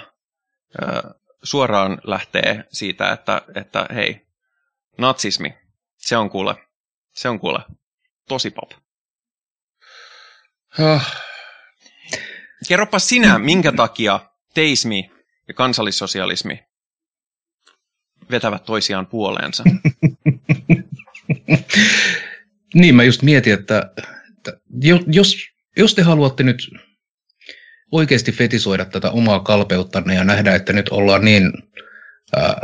ää, suoraan lähtee siitä, että, että hei, natsismi, se on kuule, se on kuule tosi pop. Oh. Kerropa sinä, minkä takia teismi ja kansallissosialismi vetävät toisiaan puoleensa. niin, mä just mietin, että, että jos, jos te haluatte nyt oikeasti fetisoida tätä omaa kalpeuttanne ja nähdä, että nyt ollaan niin äh,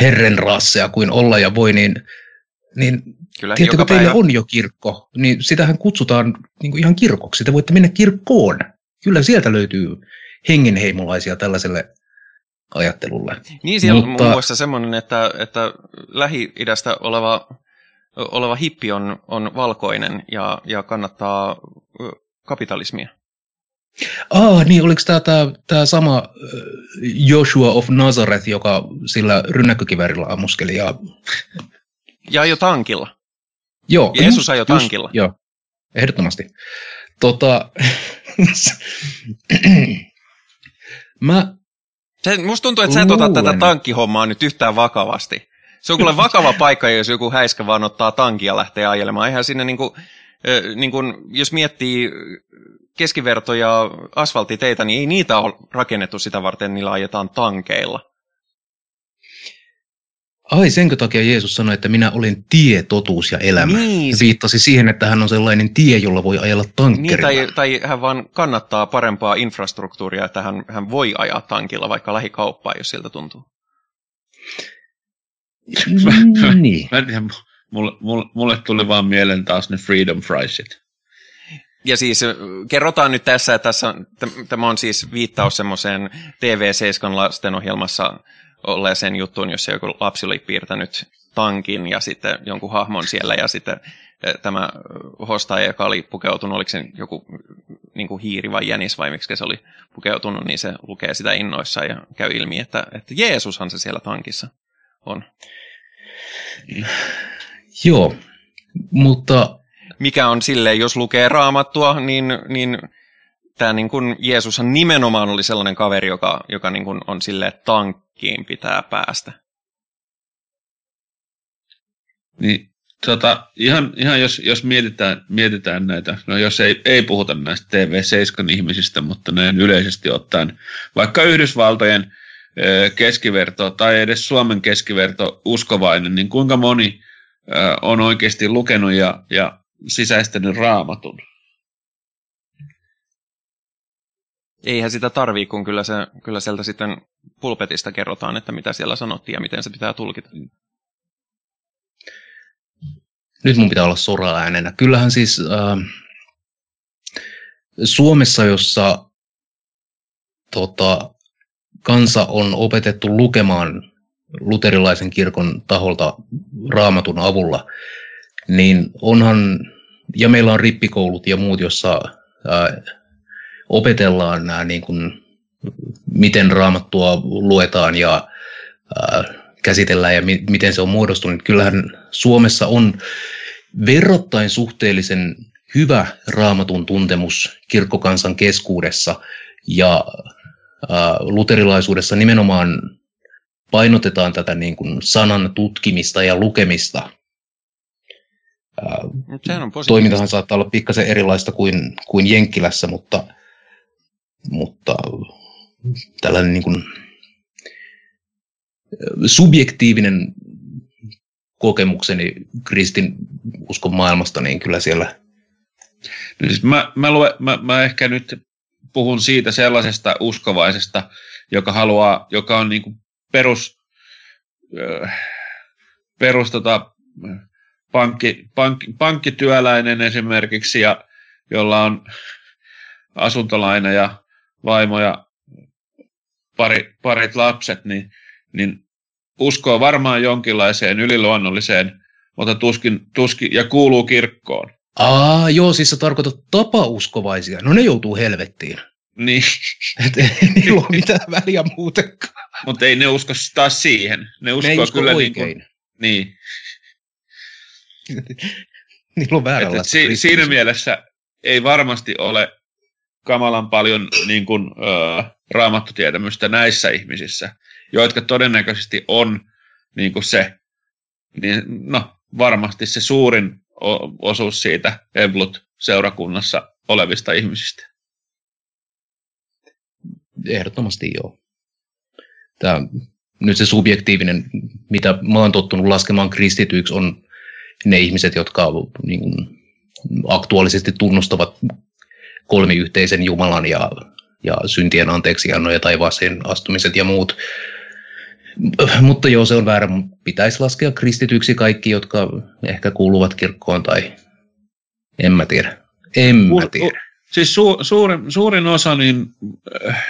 herrenrasseja kuin olla ja voi, niin, niin Kyllä tiedättekö, joka teillä päivä. on jo kirkko, niin sitähän kutsutaan niin kuin ihan kirkoksi. Te voitte mennä kirkkoon. Kyllä sieltä löytyy hengenheimolaisia tällaiselle ajattelulle. Niin siellä on Mutta- muun muassa semmoinen, että, että Lähi-idästä oleva, oleva hippi on, on valkoinen ja, ja kannattaa kapitalismia. Ah, niin oliko tämä tää, tää sama Joshua of Nazareth, joka sillä rynnäkkökivärillä ammuskeli? Ja... Ja jo tankilla. Joo, Jeesus ajoi just- tankilla. Joo, ehdottomasti. Tota, mä, Se, musta tuntuu, että sä et ota tätä tankkihommaa nyt yhtään vakavasti. Se on kuule vakava paikka, jos joku häiskä vaan ottaa tankia ja lähtee ajelemaan. Eihän sinne niinku, niinku, jos miettii keskiverto- ja asfalttiteitä, niin ei niitä ole rakennettu sitä varten, niillä ajetaan tankeilla. Ai senkö takia Jeesus sanoi, että minä olen tie, totuus ja elämä. Niin, Se viittasi siihen, että hän on sellainen tie, jolla voi ajella Niin, tankkerilla. tai, tai hän vaan kannattaa parempaa infrastruktuuria, että hän, hän voi ajaa tankilla vaikka lähikauppaan, jos siltä tuntuu. Mm, niin. Mä en tiedä, mulle, mulle, mulle tuli vaan mieleen taas ne Freedom Friesit. Ja siis ö, kerrotaan nyt tässä, että tässä, tämä on siis viittaus semmoiseen TV7 lastenohjelmassa olleeseen juttuun, jossa joku lapsi oli piirtänyt tankin ja sitten jonkun hahmon siellä ja sitten ö, tämä ö, hostaaja, joka oli pukeutunut, oliko se joku niin kuin hiiri vai jänis vai miksi se oli pukeutunut, niin se lukee sitä innoissaan ja käy ilmi, että, että Jeesushan se siellä tankissa on. Joo, mutta mikä on silleen, jos lukee raamattua, niin, niin tämä niin kuin Jeesushan nimenomaan oli sellainen kaveri, joka, joka niin kuin on silleen, että tankkiin pitää päästä. Niin, tota, ihan, ihan jos, jos mietitään, mietitään näitä, no jos ei, ei puhuta näistä TV7 ihmisistä, mutta näin yleisesti ottaen, vaikka Yhdysvaltojen keskiverto tai edes Suomen keskiverto uskovainen, niin kuinka moni on oikeasti lukenut ja, ja sisäistänyt raamatun? Eihän sitä tarvii, kun kyllä, se, kyllä sieltä sitten pulpetista kerrotaan, että mitä siellä sanottiin ja miten se pitää tulkita. nyt mun pitää olla soraäänenä. Kyllähän siis äh, Suomessa, jossa tota, kansa on opetettu lukemaan luterilaisen kirkon taholta raamatun avulla, niin onhan, ja meillä on rippikoulut ja muut, jossa äh, opetellaan nämä niin kuin, miten raamattua luetaan ja äh, käsitellään ja mi- miten se on muodostunut. Kyllähän Suomessa on verrattain suhteellisen hyvä raamatun tuntemus kirkkokansan keskuudessa ja äh, luterilaisuudessa nimenomaan painotetaan tätä niin kuin sanan tutkimista ja lukemista. Sehän on positiivista. toimintahan saattaa olla pikkasen erilaista kuin, kuin Jenkkilässä, mutta, mutta tällainen niin kuin subjektiivinen kokemukseni kristin uskon maailmasta, niin kyllä siellä siis mä, mä, lue, mä, mä ehkä nyt puhun siitä sellaisesta uskovaisesta, joka haluaa, joka on niin kuin perus, perus tota, pankki, pankki, pankkityöläinen esimerkiksi, ja jolla on asuntolaina ja vaimo ja pari, parit lapset, niin, niin uskoo varmaan jonkinlaiseen yliluonnolliseen, mutta tuskin, tuskin ja kuuluu kirkkoon. Aa, joo, siis sä tarkoitat tapauskovaisia. No ne joutuu helvettiin. Niin, Et ei niillä ole mitään väliä muutenkaan. mutta ei ne usko taas siihen. Ne uskoo Ne usko kyllä oikein. Niin, kuin, niin. Niillä on Et, et si, siinä mielessä ei varmasti ole kamalan paljon niin kuin, ö, raamattutietämystä näissä ihmisissä, jotka todennäköisesti on niin kuin se, niin, no, varmasti se suurin osuus siitä Evlut-seurakunnassa olevista ihmisistä. Ehdottomasti joo. Tämä, nyt se subjektiivinen, mitä mä oon tottunut laskemaan kristityiksi, on ne ihmiset, jotka niin kuin, aktuaalisesti tunnustavat kolmiyhteisen Jumalan ja ja syntien anteeksianno ja taivaaseen astumiset ja muut. Mutta joo, se on väärä. Pitäisi laskea kristityksi kaikki, jotka ehkä kuuluvat kirkkoon tai en mä tiedä. En mä tiedä. Siis su, suurin, suurin osa, niin äh,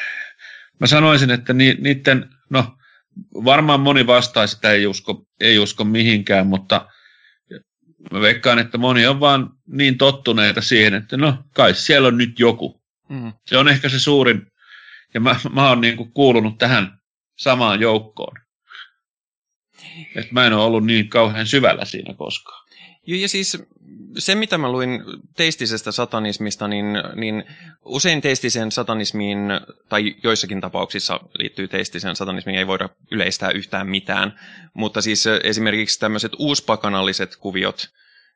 mä sanoisin, että ni, niiden, no varmaan moni vastaisi, että ei usko, ei usko mihinkään, mutta mä veikkaan, että moni on vaan niin tottuneita siihen, että no kai siellä on nyt joku. Mm. Se on ehkä se suurin, ja mä, mä oon niin kuin kuulunut tähän samaan joukkoon. Et mä en ole ollut niin kauhean syvällä siinä koskaan. Joo, ja siis se, mitä mä luin teistisestä satanismista, niin, niin usein teistiseen satanismiin, tai joissakin tapauksissa liittyy teistiseen satanismiin, ei voida yleistää yhtään mitään. Mutta siis esimerkiksi tämmöiset uuspakanalliset kuviot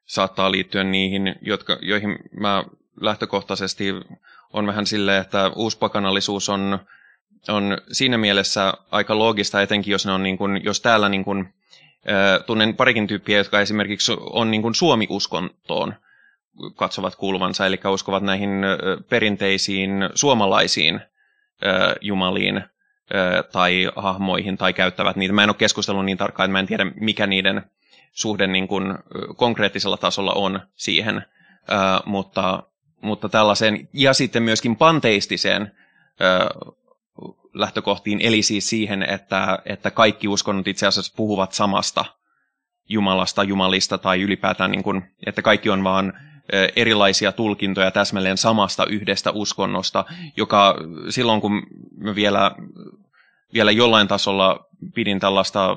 saattaa liittyä niihin, jotka, joihin mä lähtökohtaisesti on vähän silleen, että uuspakanallisuus on, on siinä mielessä aika loogista, etenkin jos, ne on niin kuin, jos täällä niin kuin, tunnen parikin tyyppiä, jotka esimerkiksi on niin kuin Suomi-uskontoon katsovat kuuluvansa, eli uskovat näihin perinteisiin suomalaisiin jumaliin tai hahmoihin tai käyttävät niitä. Mä en ole keskustellut niin tarkkaan, että mä en tiedä, mikä niiden suhde niin kuin konkreettisella tasolla on siihen, mutta, mutta tällaisen, ja sitten myöskin panteistiseen lähtökohtiin, eli siis siihen, että, että kaikki uskonnot itse asiassa puhuvat samasta Jumalasta, Jumalista tai ylipäätään, niin kuin, että kaikki on vaan erilaisia tulkintoja täsmälleen samasta yhdestä uskonnosta, joka silloin kun mä vielä, vielä jollain tasolla pidin tällaista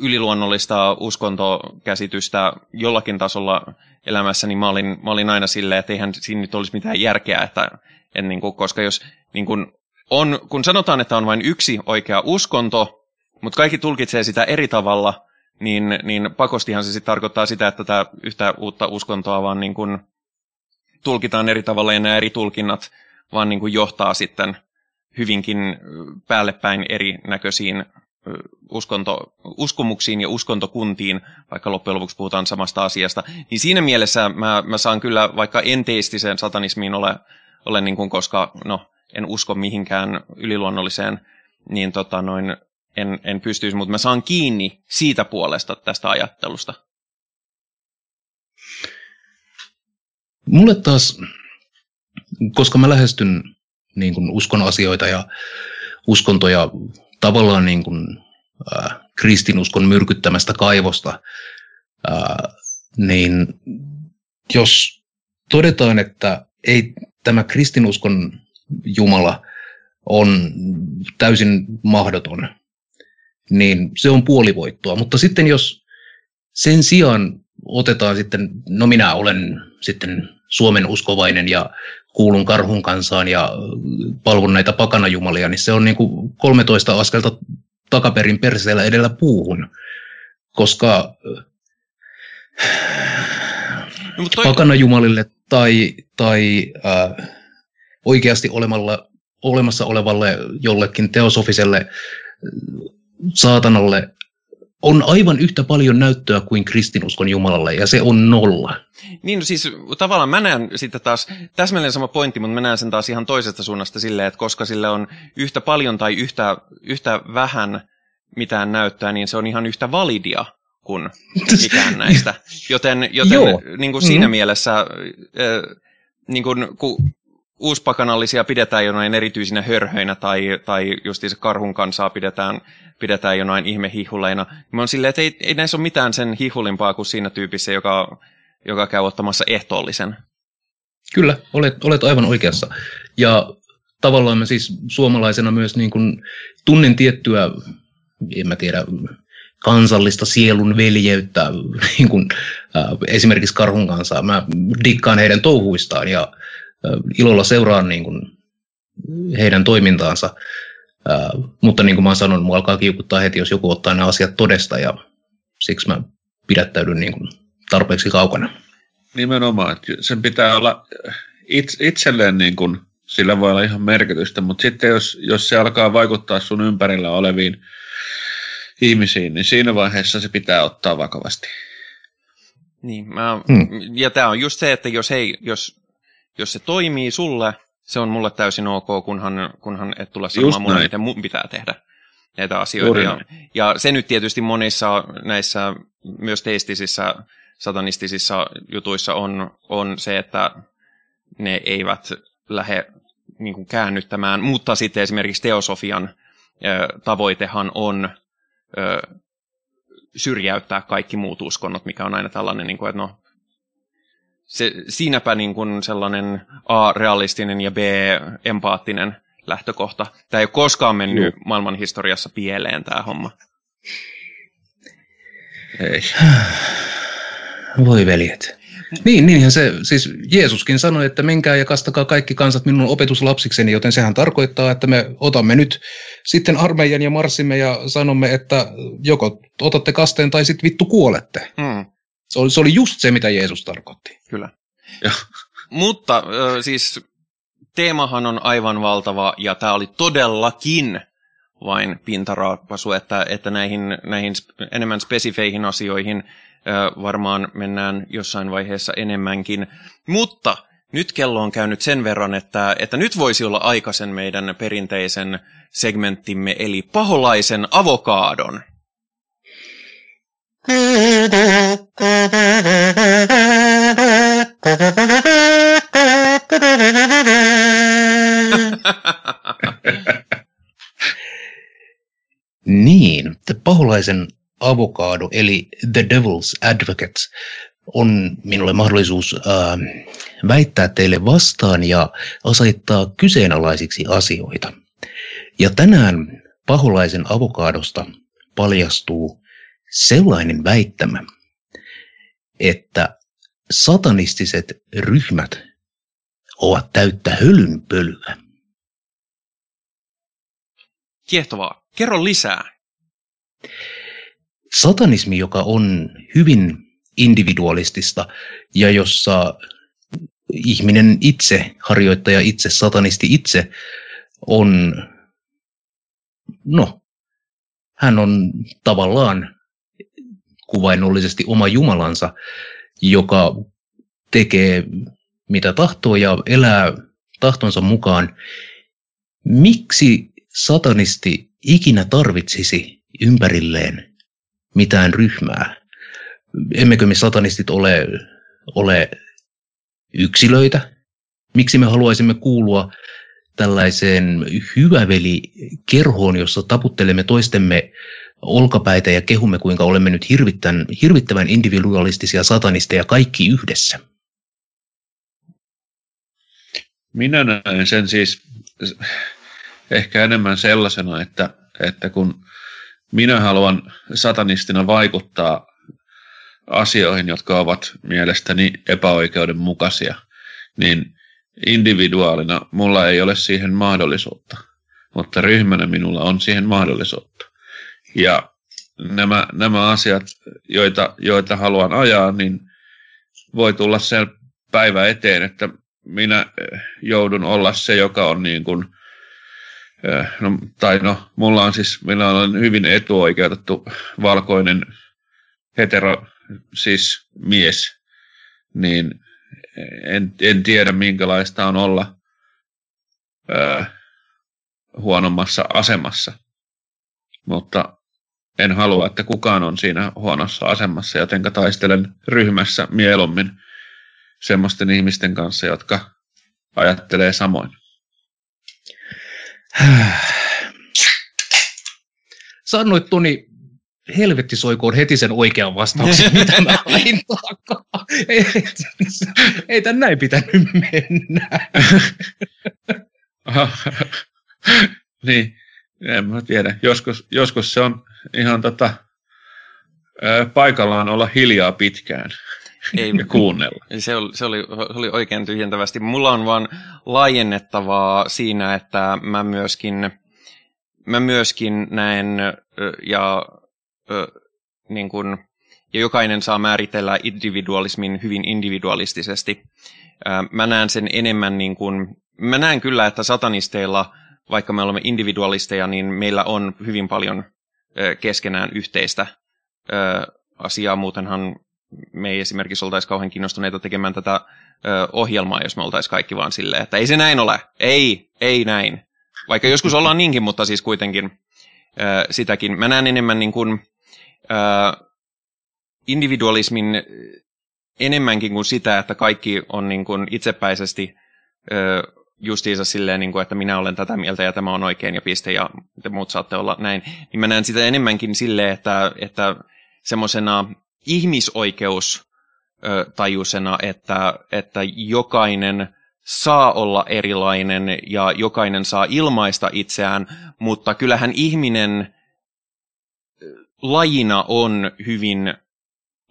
yliluonnollista uskontokäsitystä jollakin tasolla elämässä, niin mä olin, mä olin aina silleen, että eihän siinä nyt olisi mitään järkeä, että en, niin kuin, koska jos niin kuin, on, kun sanotaan, että on vain yksi oikea uskonto, mutta kaikki tulkitsee sitä eri tavalla, niin, niin pakostihan se sitten tarkoittaa sitä, että tätä yhtä uutta uskontoa vaan niin kuin, tulkitaan eri tavalla ja nämä eri tulkinnat vaan niin kuin johtaa sitten hyvinkin päällepäin erinäköisiin uskonto, uskomuksiin ja uskontokuntiin, vaikka loppujen lopuksi puhutaan samasta asiasta, niin siinä mielessä mä, mä saan kyllä, vaikka enteistiseen satanismiin ole, ole niin kuin, koska no, en usko mihinkään yliluonnolliseen, niin tota noin, en, en pystyisi, mutta mä saan kiinni siitä puolesta tästä ajattelusta. Mulle taas, koska mä lähestyn niin kuin uskon asioita ja uskontoja tavallaan niin kuin, äh, kristinuskon myrkyttämästä kaivosta, äh, niin jos todetaan, että ei tämä kristinuskon Jumala on täysin mahdoton, niin se on puolivoittoa. Mutta sitten jos sen sijaan otetaan sitten, no minä olen sitten Suomen uskovainen ja kuulun karhun kansaan ja palvon näitä pakanajumalia, niin se on niin kuin 13 askelta takaperin perseellä edellä puuhun, koska no, toi... pakanajumalille tai, tai äh, oikeasti olemalla, olemassa olevalle jollekin teosofiselle saatanalle on aivan yhtä paljon näyttöä kuin kristinuskon Jumalalle, ja se on nolla. Niin, no siis tavallaan mä näen sitten taas, täsmälleen sama pointti, mutta mä näen sen taas ihan toisesta suunnasta silleen, että koska sille on yhtä paljon tai yhtä, yhtä vähän mitään näyttöä, niin se on ihan yhtä validia kuin mikään näistä. Joten, joten niin kuin siinä mm. mielessä, äh, niin kuin, kun uuspakanallisia pidetään jonain erityisinä hörhöinä tai, tai justiinsa karhun kansaa pidetään, pidetään jonain ihmehihuleina. Mä oon silleen, että ei, ei näissä ole mitään sen hihulimpaa kuin siinä tyypissä, joka, joka käy ottamassa ehtoollisen. Kyllä, olet, olet aivan oikeassa. Ja tavallaan mä siis suomalaisena myös niin kuin tunnen tiettyä, en mä tiedä, kansallista sielun veljeyttä niin kuin, äh, esimerkiksi karhun kanssa. Mä dikkaan heidän touhuistaan ja ilolla seuraan niin kuin heidän toimintaansa. Ää, mutta niin kuin mä sanon, mua alkaa kiukuttaa heti, jos joku ottaa nämä asiat todesta ja siksi mä pidättäydyn niin kuin tarpeeksi kaukana. Nimenomaan, että sen pitää olla itselleen niin kuin, sillä voi olla ihan merkitystä, mutta sitten jos, jos se alkaa vaikuttaa sun ympärillä oleviin ihmisiin, niin siinä vaiheessa se pitää ottaa vakavasti. Niin, mä, hmm. ja tämä on just se, että jos, ei, jos jos se toimii sulle, se on mulle täysin ok, kunhan, kunhan et tule sanomaan mulle, miten mun pitää tehdä näitä asioita. Ja, ja se nyt tietysti monissa näissä myös teistisissä satanistisissa jutuissa on, on se, että ne eivät lähde niin kuin käännyttämään, mutta sitten esimerkiksi teosofian ö, tavoitehan on ö, syrjäyttää kaikki muut uskonnot, mikä on aina tällainen, niin kuin, että no, se, siinäpä niin kuin sellainen A, realistinen ja B, empaattinen lähtökohta. Tämä ei ole koskaan mennyt Joo. maailman historiassa pieleen tämä homma. Ei. Voi veljet. Niin, niinhän se, siis Jeesuskin sanoi, että menkää ja kastakaa kaikki kansat minun opetuslapsikseni, joten sehän tarkoittaa, että me otamme nyt sitten armeijan ja marssimme ja sanomme, että joko otatte kasteen tai sitten vittu kuolette. Hmm. Se oli, se oli just se, mitä Jeesus tarkoitti. Kyllä. Joo. Mutta siis teemahan on aivan valtava ja tämä oli todellakin vain pintaraapasu, että, että näihin, näihin enemmän spesifeihin asioihin varmaan mennään jossain vaiheessa enemmänkin. Mutta nyt kello on käynyt sen verran, että, että nyt voisi olla aika sen meidän perinteisen segmenttimme, eli paholaisen avokaadon. Niin, The Paholaisen avokaado, eli The Devil's Advocate, on minulle mahdollisuus äh, väittää teille vastaan ja asettaa kyseenalaisiksi asioita. Ja tänään Paholaisen avokaadosta paljastuu sellainen väittämä, että satanistiset ryhmät ovat täyttä hölynpölyä. Kiehtovaa. Kerro lisää. satanismi, joka on hyvin individualistista ja jossa ihminen itse, harjoittaja itse, satanisti itse on, no, hän on tavallaan kuvainnollisesti oma jumalansa, joka tekee mitä tahtoo ja elää tahtonsa mukaan. Miksi satanisti ikinä tarvitsisi ympärilleen mitään ryhmää? Emmekö me satanistit ole, ole yksilöitä? Miksi me haluaisimme kuulua tällaiseen hyväveli-kerhoon, jossa taputtelemme toistemme olkapäitä ja kehumme, kuinka olemme nyt hirvittävän, hirvittävän individualistisia satanisteja kaikki yhdessä? Minä näen sen siis ehkä enemmän sellaisena, että, että kun minä haluan satanistina vaikuttaa asioihin, jotka ovat mielestäni epäoikeudenmukaisia, niin individuaalina mulla ei ole siihen mahdollisuutta, mutta ryhmänä minulla on siihen mahdollisuutta. Ja nämä, nämä asiat, joita, joita haluan ajaa, niin voi tulla se päivä eteen, että minä eh, joudun olla se, joka on niin kuin, eh, no, tai no, mulla on siis, minä olen hyvin etuoikeutettu valkoinen hetero, siis mies, niin en, en tiedä minkälaista on olla ö, huonommassa asemassa, mutta en halua, että kukaan on siinä huonossa asemassa, joten taistelen ryhmässä mieluummin semmoisten ihmisten kanssa, jotka ajattelee samoin. Sanoit Toni, helvetti soikoon heti sen oikean vastauksen, mitä mä hain takaa. Ei, ei tän näin pitänyt mennä. niin, en mä tiedä. Joskus, joskus se on ihan tota, paikallaan olla hiljaa pitkään Ei, ja kuunnella. Se oli, se, oli, se oli oikein tyhjentävästi. Mulla on vaan laajennettavaa siinä, että mä myöskin, mä myöskin näen ja, niin kun, ja jokainen saa määritellä individualismin hyvin individualistisesti. Mä näen sen enemmän niin kuin, mä näen kyllä, että satanisteilla, vaikka me olemme individualisteja, niin meillä on hyvin paljon keskenään yhteistä asiaa. Muutenhan me ei esimerkiksi oltaisi kauhean kiinnostuneita tekemään tätä ohjelmaa, jos me oltaisiin kaikki vaan silleen, että ei se näin ole, ei, ei näin. Vaikka joskus ollaan niinkin, mutta siis kuitenkin sitäkin. Mä näen enemmän niin kuin, individualismin enemmänkin kuin sitä, että kaikki on niin kuin itsepäisesti justiinsa silleen, niin kuin, että minä olen tätä mieltä ja tämä on oikein ja piste ja te muut saatte olla näin. Niin mä näen sitä enemmänkin silleen, että, että semmoisena ihmisoikeus tajusena, että, että jokainen saa olla erilainen ja jokainen saa ilmaista itseään, mutta kyllähän ihminen lajina on hyvin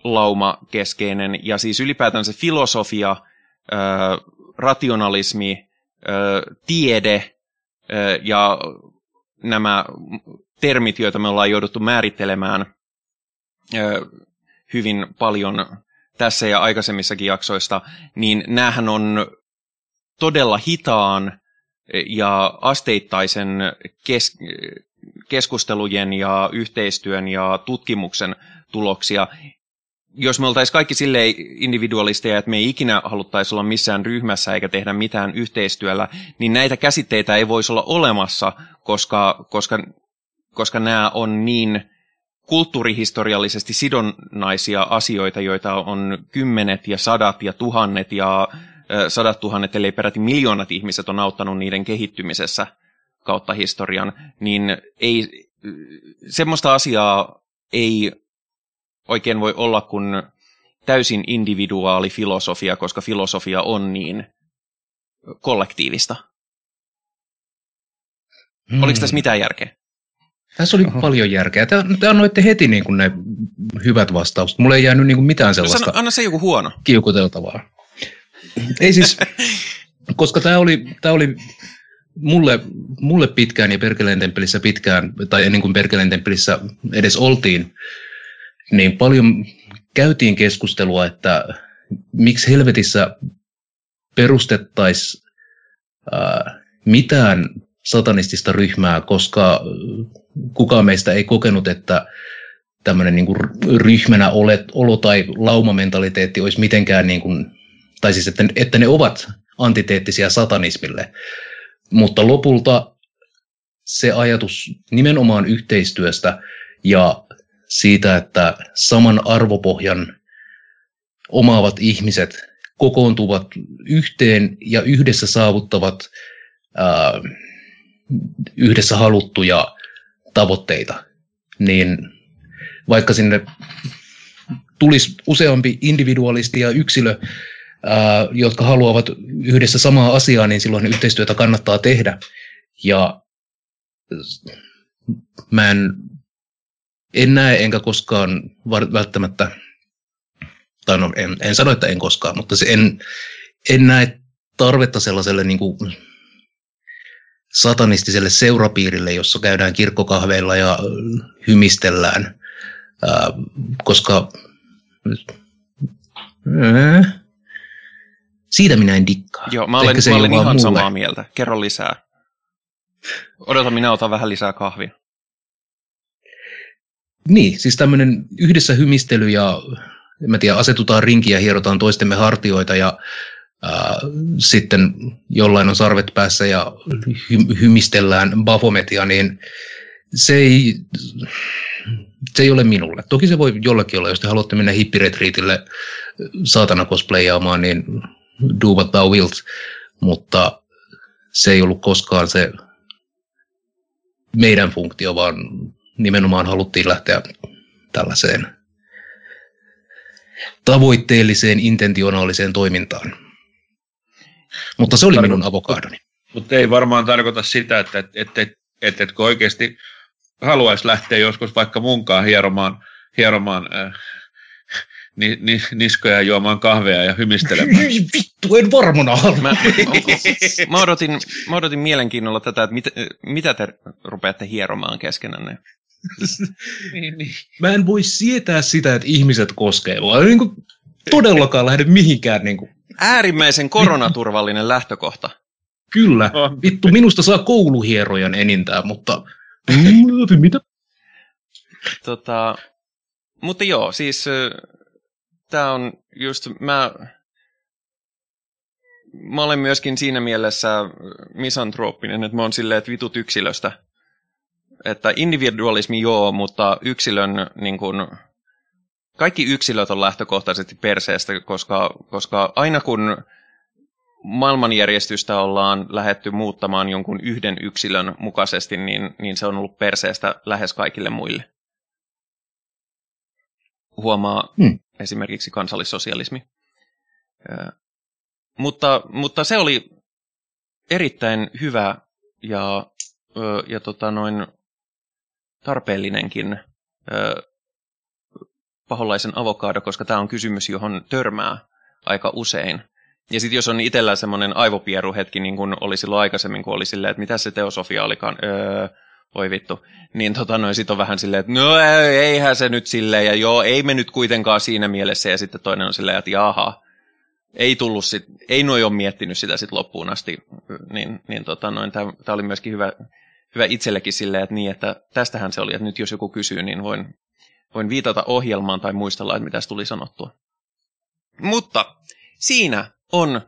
laumakeskeinen ja siis ylipäätään se filosofia, rationalismi, tiede ja nämä termit, joita me ollaan jouduttu määrittelemään hyvin paljon tässä ja aikaisemmissakin jaksoista, niin näähän on todella hitaan ja asteittaisen kes- keskustelujen ja yhteistyön ja tutkimuksen tuloksia. Jos me oltaisiin kaikki silleen individualisteja, että me ei ikinä haluttaisi olla missään ryhmässä eikä tehdä mitään yhteistyöllä, niin näitä käsitteitä ei voisi olla olemassa, koska, koska, koska nämä on niin kulttuurihistoriallisesti sidonnaisia asioita, joita on kymmenet ja sadat ja tuhannet ja sadat tuhannet, ellei peräti miljoonat ihmiset on auttanut niiden kehittymisessä kautta historian, niin ei, semmoista asiaa ei oikein voi olla kuin täysin individuaali filosofia, koska filosofia on niin kollektiivista. Hmm. Oliko tässä mitään järkeä? Tässä oli Oho. paljon järkeä. Te, te annoitte heti niin kuin ne hyvät vastaukset. Mulle ei jäänyt niin kuin mitään sellaista no sano, anna se joku huono. kiukuteltavaa. ei siis, koska tämä oli, tämä oli mulle, mulle pitkään ja Perkeleen temppelissä pitkään, tai ennen kuin Perkeleen temppelissä edes oltiin, niin paljon käytiin keskustelua, että miksi helvetissä perustettaisiin mitään satanistista ryhmää, koska kukaan meistä ei kokenut, että tämmöinen niin ryhmänä olet, olo tai laumamentaliteetti olisi mitenkään, niin kuin, tai siis että, että ne ovat antiteettisia satanismille. Mutta lopulta se ajatus nimenomaan yhteistyöstä ja siitä, että saman arvopohjan omaavat ihmiset kokoontuvat yhteen ja yhdessä saavuttavat ää, yhdessä haluttuja tavoitteita, niin vaikka sinne tulisi useampi individualisti ja yksilö, ää, jotka haluavat yhdessä samaa asiaa, niin silloin yhteistyötä kannattaa tehdä. Ja mä en, en näe enkä koskaan välttämättä, tai no en, en sano, että en koskaan, mutta se en, en näe tarvetta sellaiselle niin kuin satanistiselle seurapiirille, jossa käydään kirkkokahveilla ja hymistellään, koska siitä minä en dikkaa. Joo, mä olen, mä olen ihan mulle. samaa mieltä. Kerro lisää. Odota, minä otan vähän lisää kahvia. Niin, siis tämmöinen yhdessä hymistely ja mä tiedä, asetutaan rinkiä, hierotaan toistemme hartioita ja sitten jollain on sarvet päässä ja hy- hymistellään Bafometia, niin se ei, se ei ole minulle. Toki se voi jollakin olla, jos te haluatte mennä hippiretriitille saatana cosplayaamaan, niin do what thou wilt, mutta se ei ollut koskaan se meidän funktio, vaan nimenomaan haluttiin lähteä tällaiseen tavoitteelliseen, intentionaaliseen toimintaan. Mutta se oli Tarko- minun avokadoni. Mutta ei varmaan tarkoita sitä, että et, et, et, et, et oikeasti haluaisi lähteä joskus vaikka munkaan hieromaan, hieromaan äh, ni, ni, niskoja juomaan kahvea ja hymistelemään. Ei vittu, en varmana halua. Mä, mä, odotin, mä odotin mielenkiinnolla tätä, että mit, mitä te rupeatte hieromaan keskenänne. Niin, niin. Mä en voi sietää sitä, että ihmiset koskee. Mä niin kuin, todellakaan lähde mihinkään niin kuin, Äärimmäisen koronaturvallinen lähtökohta. Kyllä. Vittu, minusta saa kouluhierojan enintään, mutta mitä? Tota, mutta joo, siis tämä on just, mä mä olen myöskin siinä mielessä misantrooppinen, että mä oon silleen, että vitut yksilöstä. Että individualismi joo, mutta yksilön, niin kun, kaikki yksilöt on lähtökohtaisesti perseestä, koska, koska aina kun maailmanjärjestystä ollaan lähetty muuttamaan jonkun yhden yksilön mukaisesti, niin, niin se on ollut perseestä lähes kaikille muille. Huomaa hmm. esimerkiksi kansallissosialismi. Mutta, mutta se oli erittäin hyvä ja, ja tota noin tarpeellinenkin paholaisen avokaado, koska tämä on kysymys, johon törmää aika usein. Ja sitten jos on itsellä semmoinen aivopieruhetki, niin kuin oli silloin aikaisemmin, kun oli silleen, että mitä se teosofia olikaan, öö, voi vittu, niin tota noin sit on vähän silleen, että no eihän se nyt silleen, ja joo, ei me nyt kuitenkaan siinä mielessä, ja sitten toinen on silleen, että jaha, ei tullut sit, ei noi ole miettinyt sitä sit loppuun asti, niin, niin tota noin, tämä oli myöskin hyvä, hyvä itsellekin silleen, että niin, että tästähän se oli, että nyt jos joku kysyy, niin voin, voin viitata ohjelmaan tai muistella, että mitä tuli sanottua. Mutta siinä on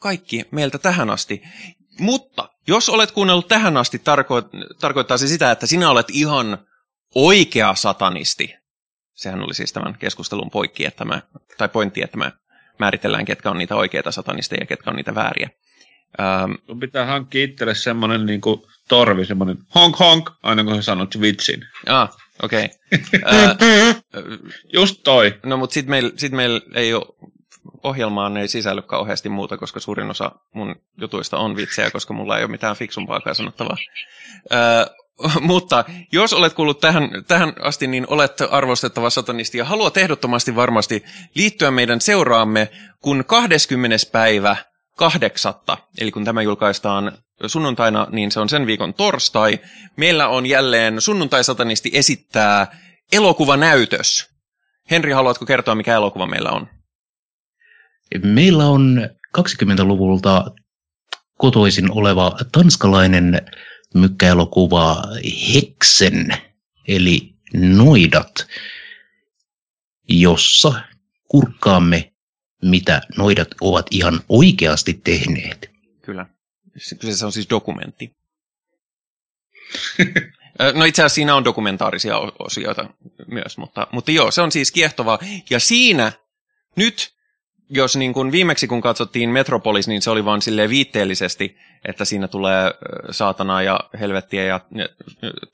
kaikki meiltä tähän asti. Mutta jos olet kuunnellut tähän asti, tarko- tarkoittaa se sitä, että sinä olet ihan oikea satanisti. Sehän oli siis tämän keskustelun poikki, että mä, tai pointti, että mä määritellään, ketkä on niitä oikeita satanisteja ja ketkä on niitä vääriä. Ähm, pitää hankkia itselle semmoinen niin kuin torvi, semmoinen honk honk, aina kun sä sanot vitsin. Ah, okei. Okay. Just toi. No mutta sitten meillä sit meil ei ole ohjelmaan ei sisälly kauheasti muuta, koska suurin osa mun jutuista on vitsejä, koska mulla ei ole mitään fiksumpaa sanottavaa. Öö, mutta jos olet kuullut tähän, tähän asti, niin olet arvostettava satanisti ja haluat ehdottomasti varmasti liittyä meidän seuraamme, kun 20. päivä kahdeksatta, eli kun tämä julkaistaan sunnuntaina, niin se on sen viikon torstai. Meillä on jälleen sunnuntai-satanisti esittää elokuvanäytös. Henri, haluatko kertoa, mikä elokuva meillä on? Meillä on 20-luvulta kotoisin oleva tanskalainen mykkäelokuva Heksen, eli Noidat, jossa kurkkaamme, mitä noidat ovat ihan oikeasti tehneet. Kyllä. Kyseessä on siis dokumentti. No itse asiassa siinä on dokumentaarisia osioita myös, mutta, mutta joo, se on siis kiehtovaa. Ja siinä nyt jos niin kuin viimeksi kun katsottiin Metropolis, niin se oli vain silleen viitteellisesti, että siinä tulee saatanaa ja helvettiä ja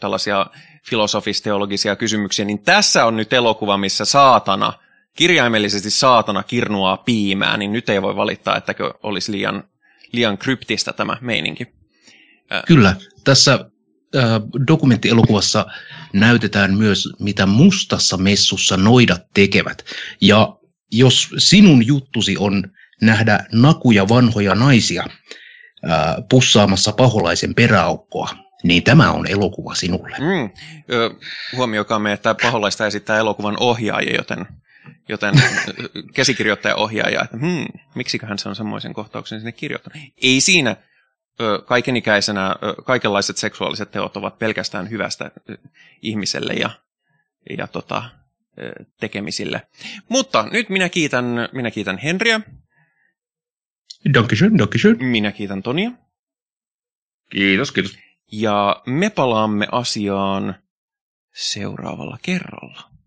tällaisia filosofisteologisia kysymyksiä, niin tässä on nyt elokuva, missä saatana, kirjaimellisesti saatana kirnuaa piimää, niin nyt ei voi valittaa, että olisi liian, liian kryptistä tämä meininki. Kyllä, tässä dokumenttielokuvassa näytetään myös, mitä mustassa messussa noidat tekevät. Ja jos sinun juttusi on nähdä nakuja vanhoja naisia ää, pussaamassa paholaisen peräaukkoa, niin tämä on elokuva sinulle. Mm. Huomioikaamme, että paholaista esittää elokuvan ohjaaja, joten, joten käsikirjoittaja ohjaaja, että hmm, miksiköhän se on semmoisen kohtauksen sinne kirjoittanut. Ei siinä kaikenikäisenä kaikenlaiset seksuaaliset teot ovat pelkästään hyvästä ihmiselle ja, ja tota, tekemisille. Mutta nyt minä kiitän, minä kiitän Henriä. Dankeschön, dankeschön. Minä kiitän Tonia. Kiitos, kiitos. Ja me palaamme asiaan seuraavalla kerralla.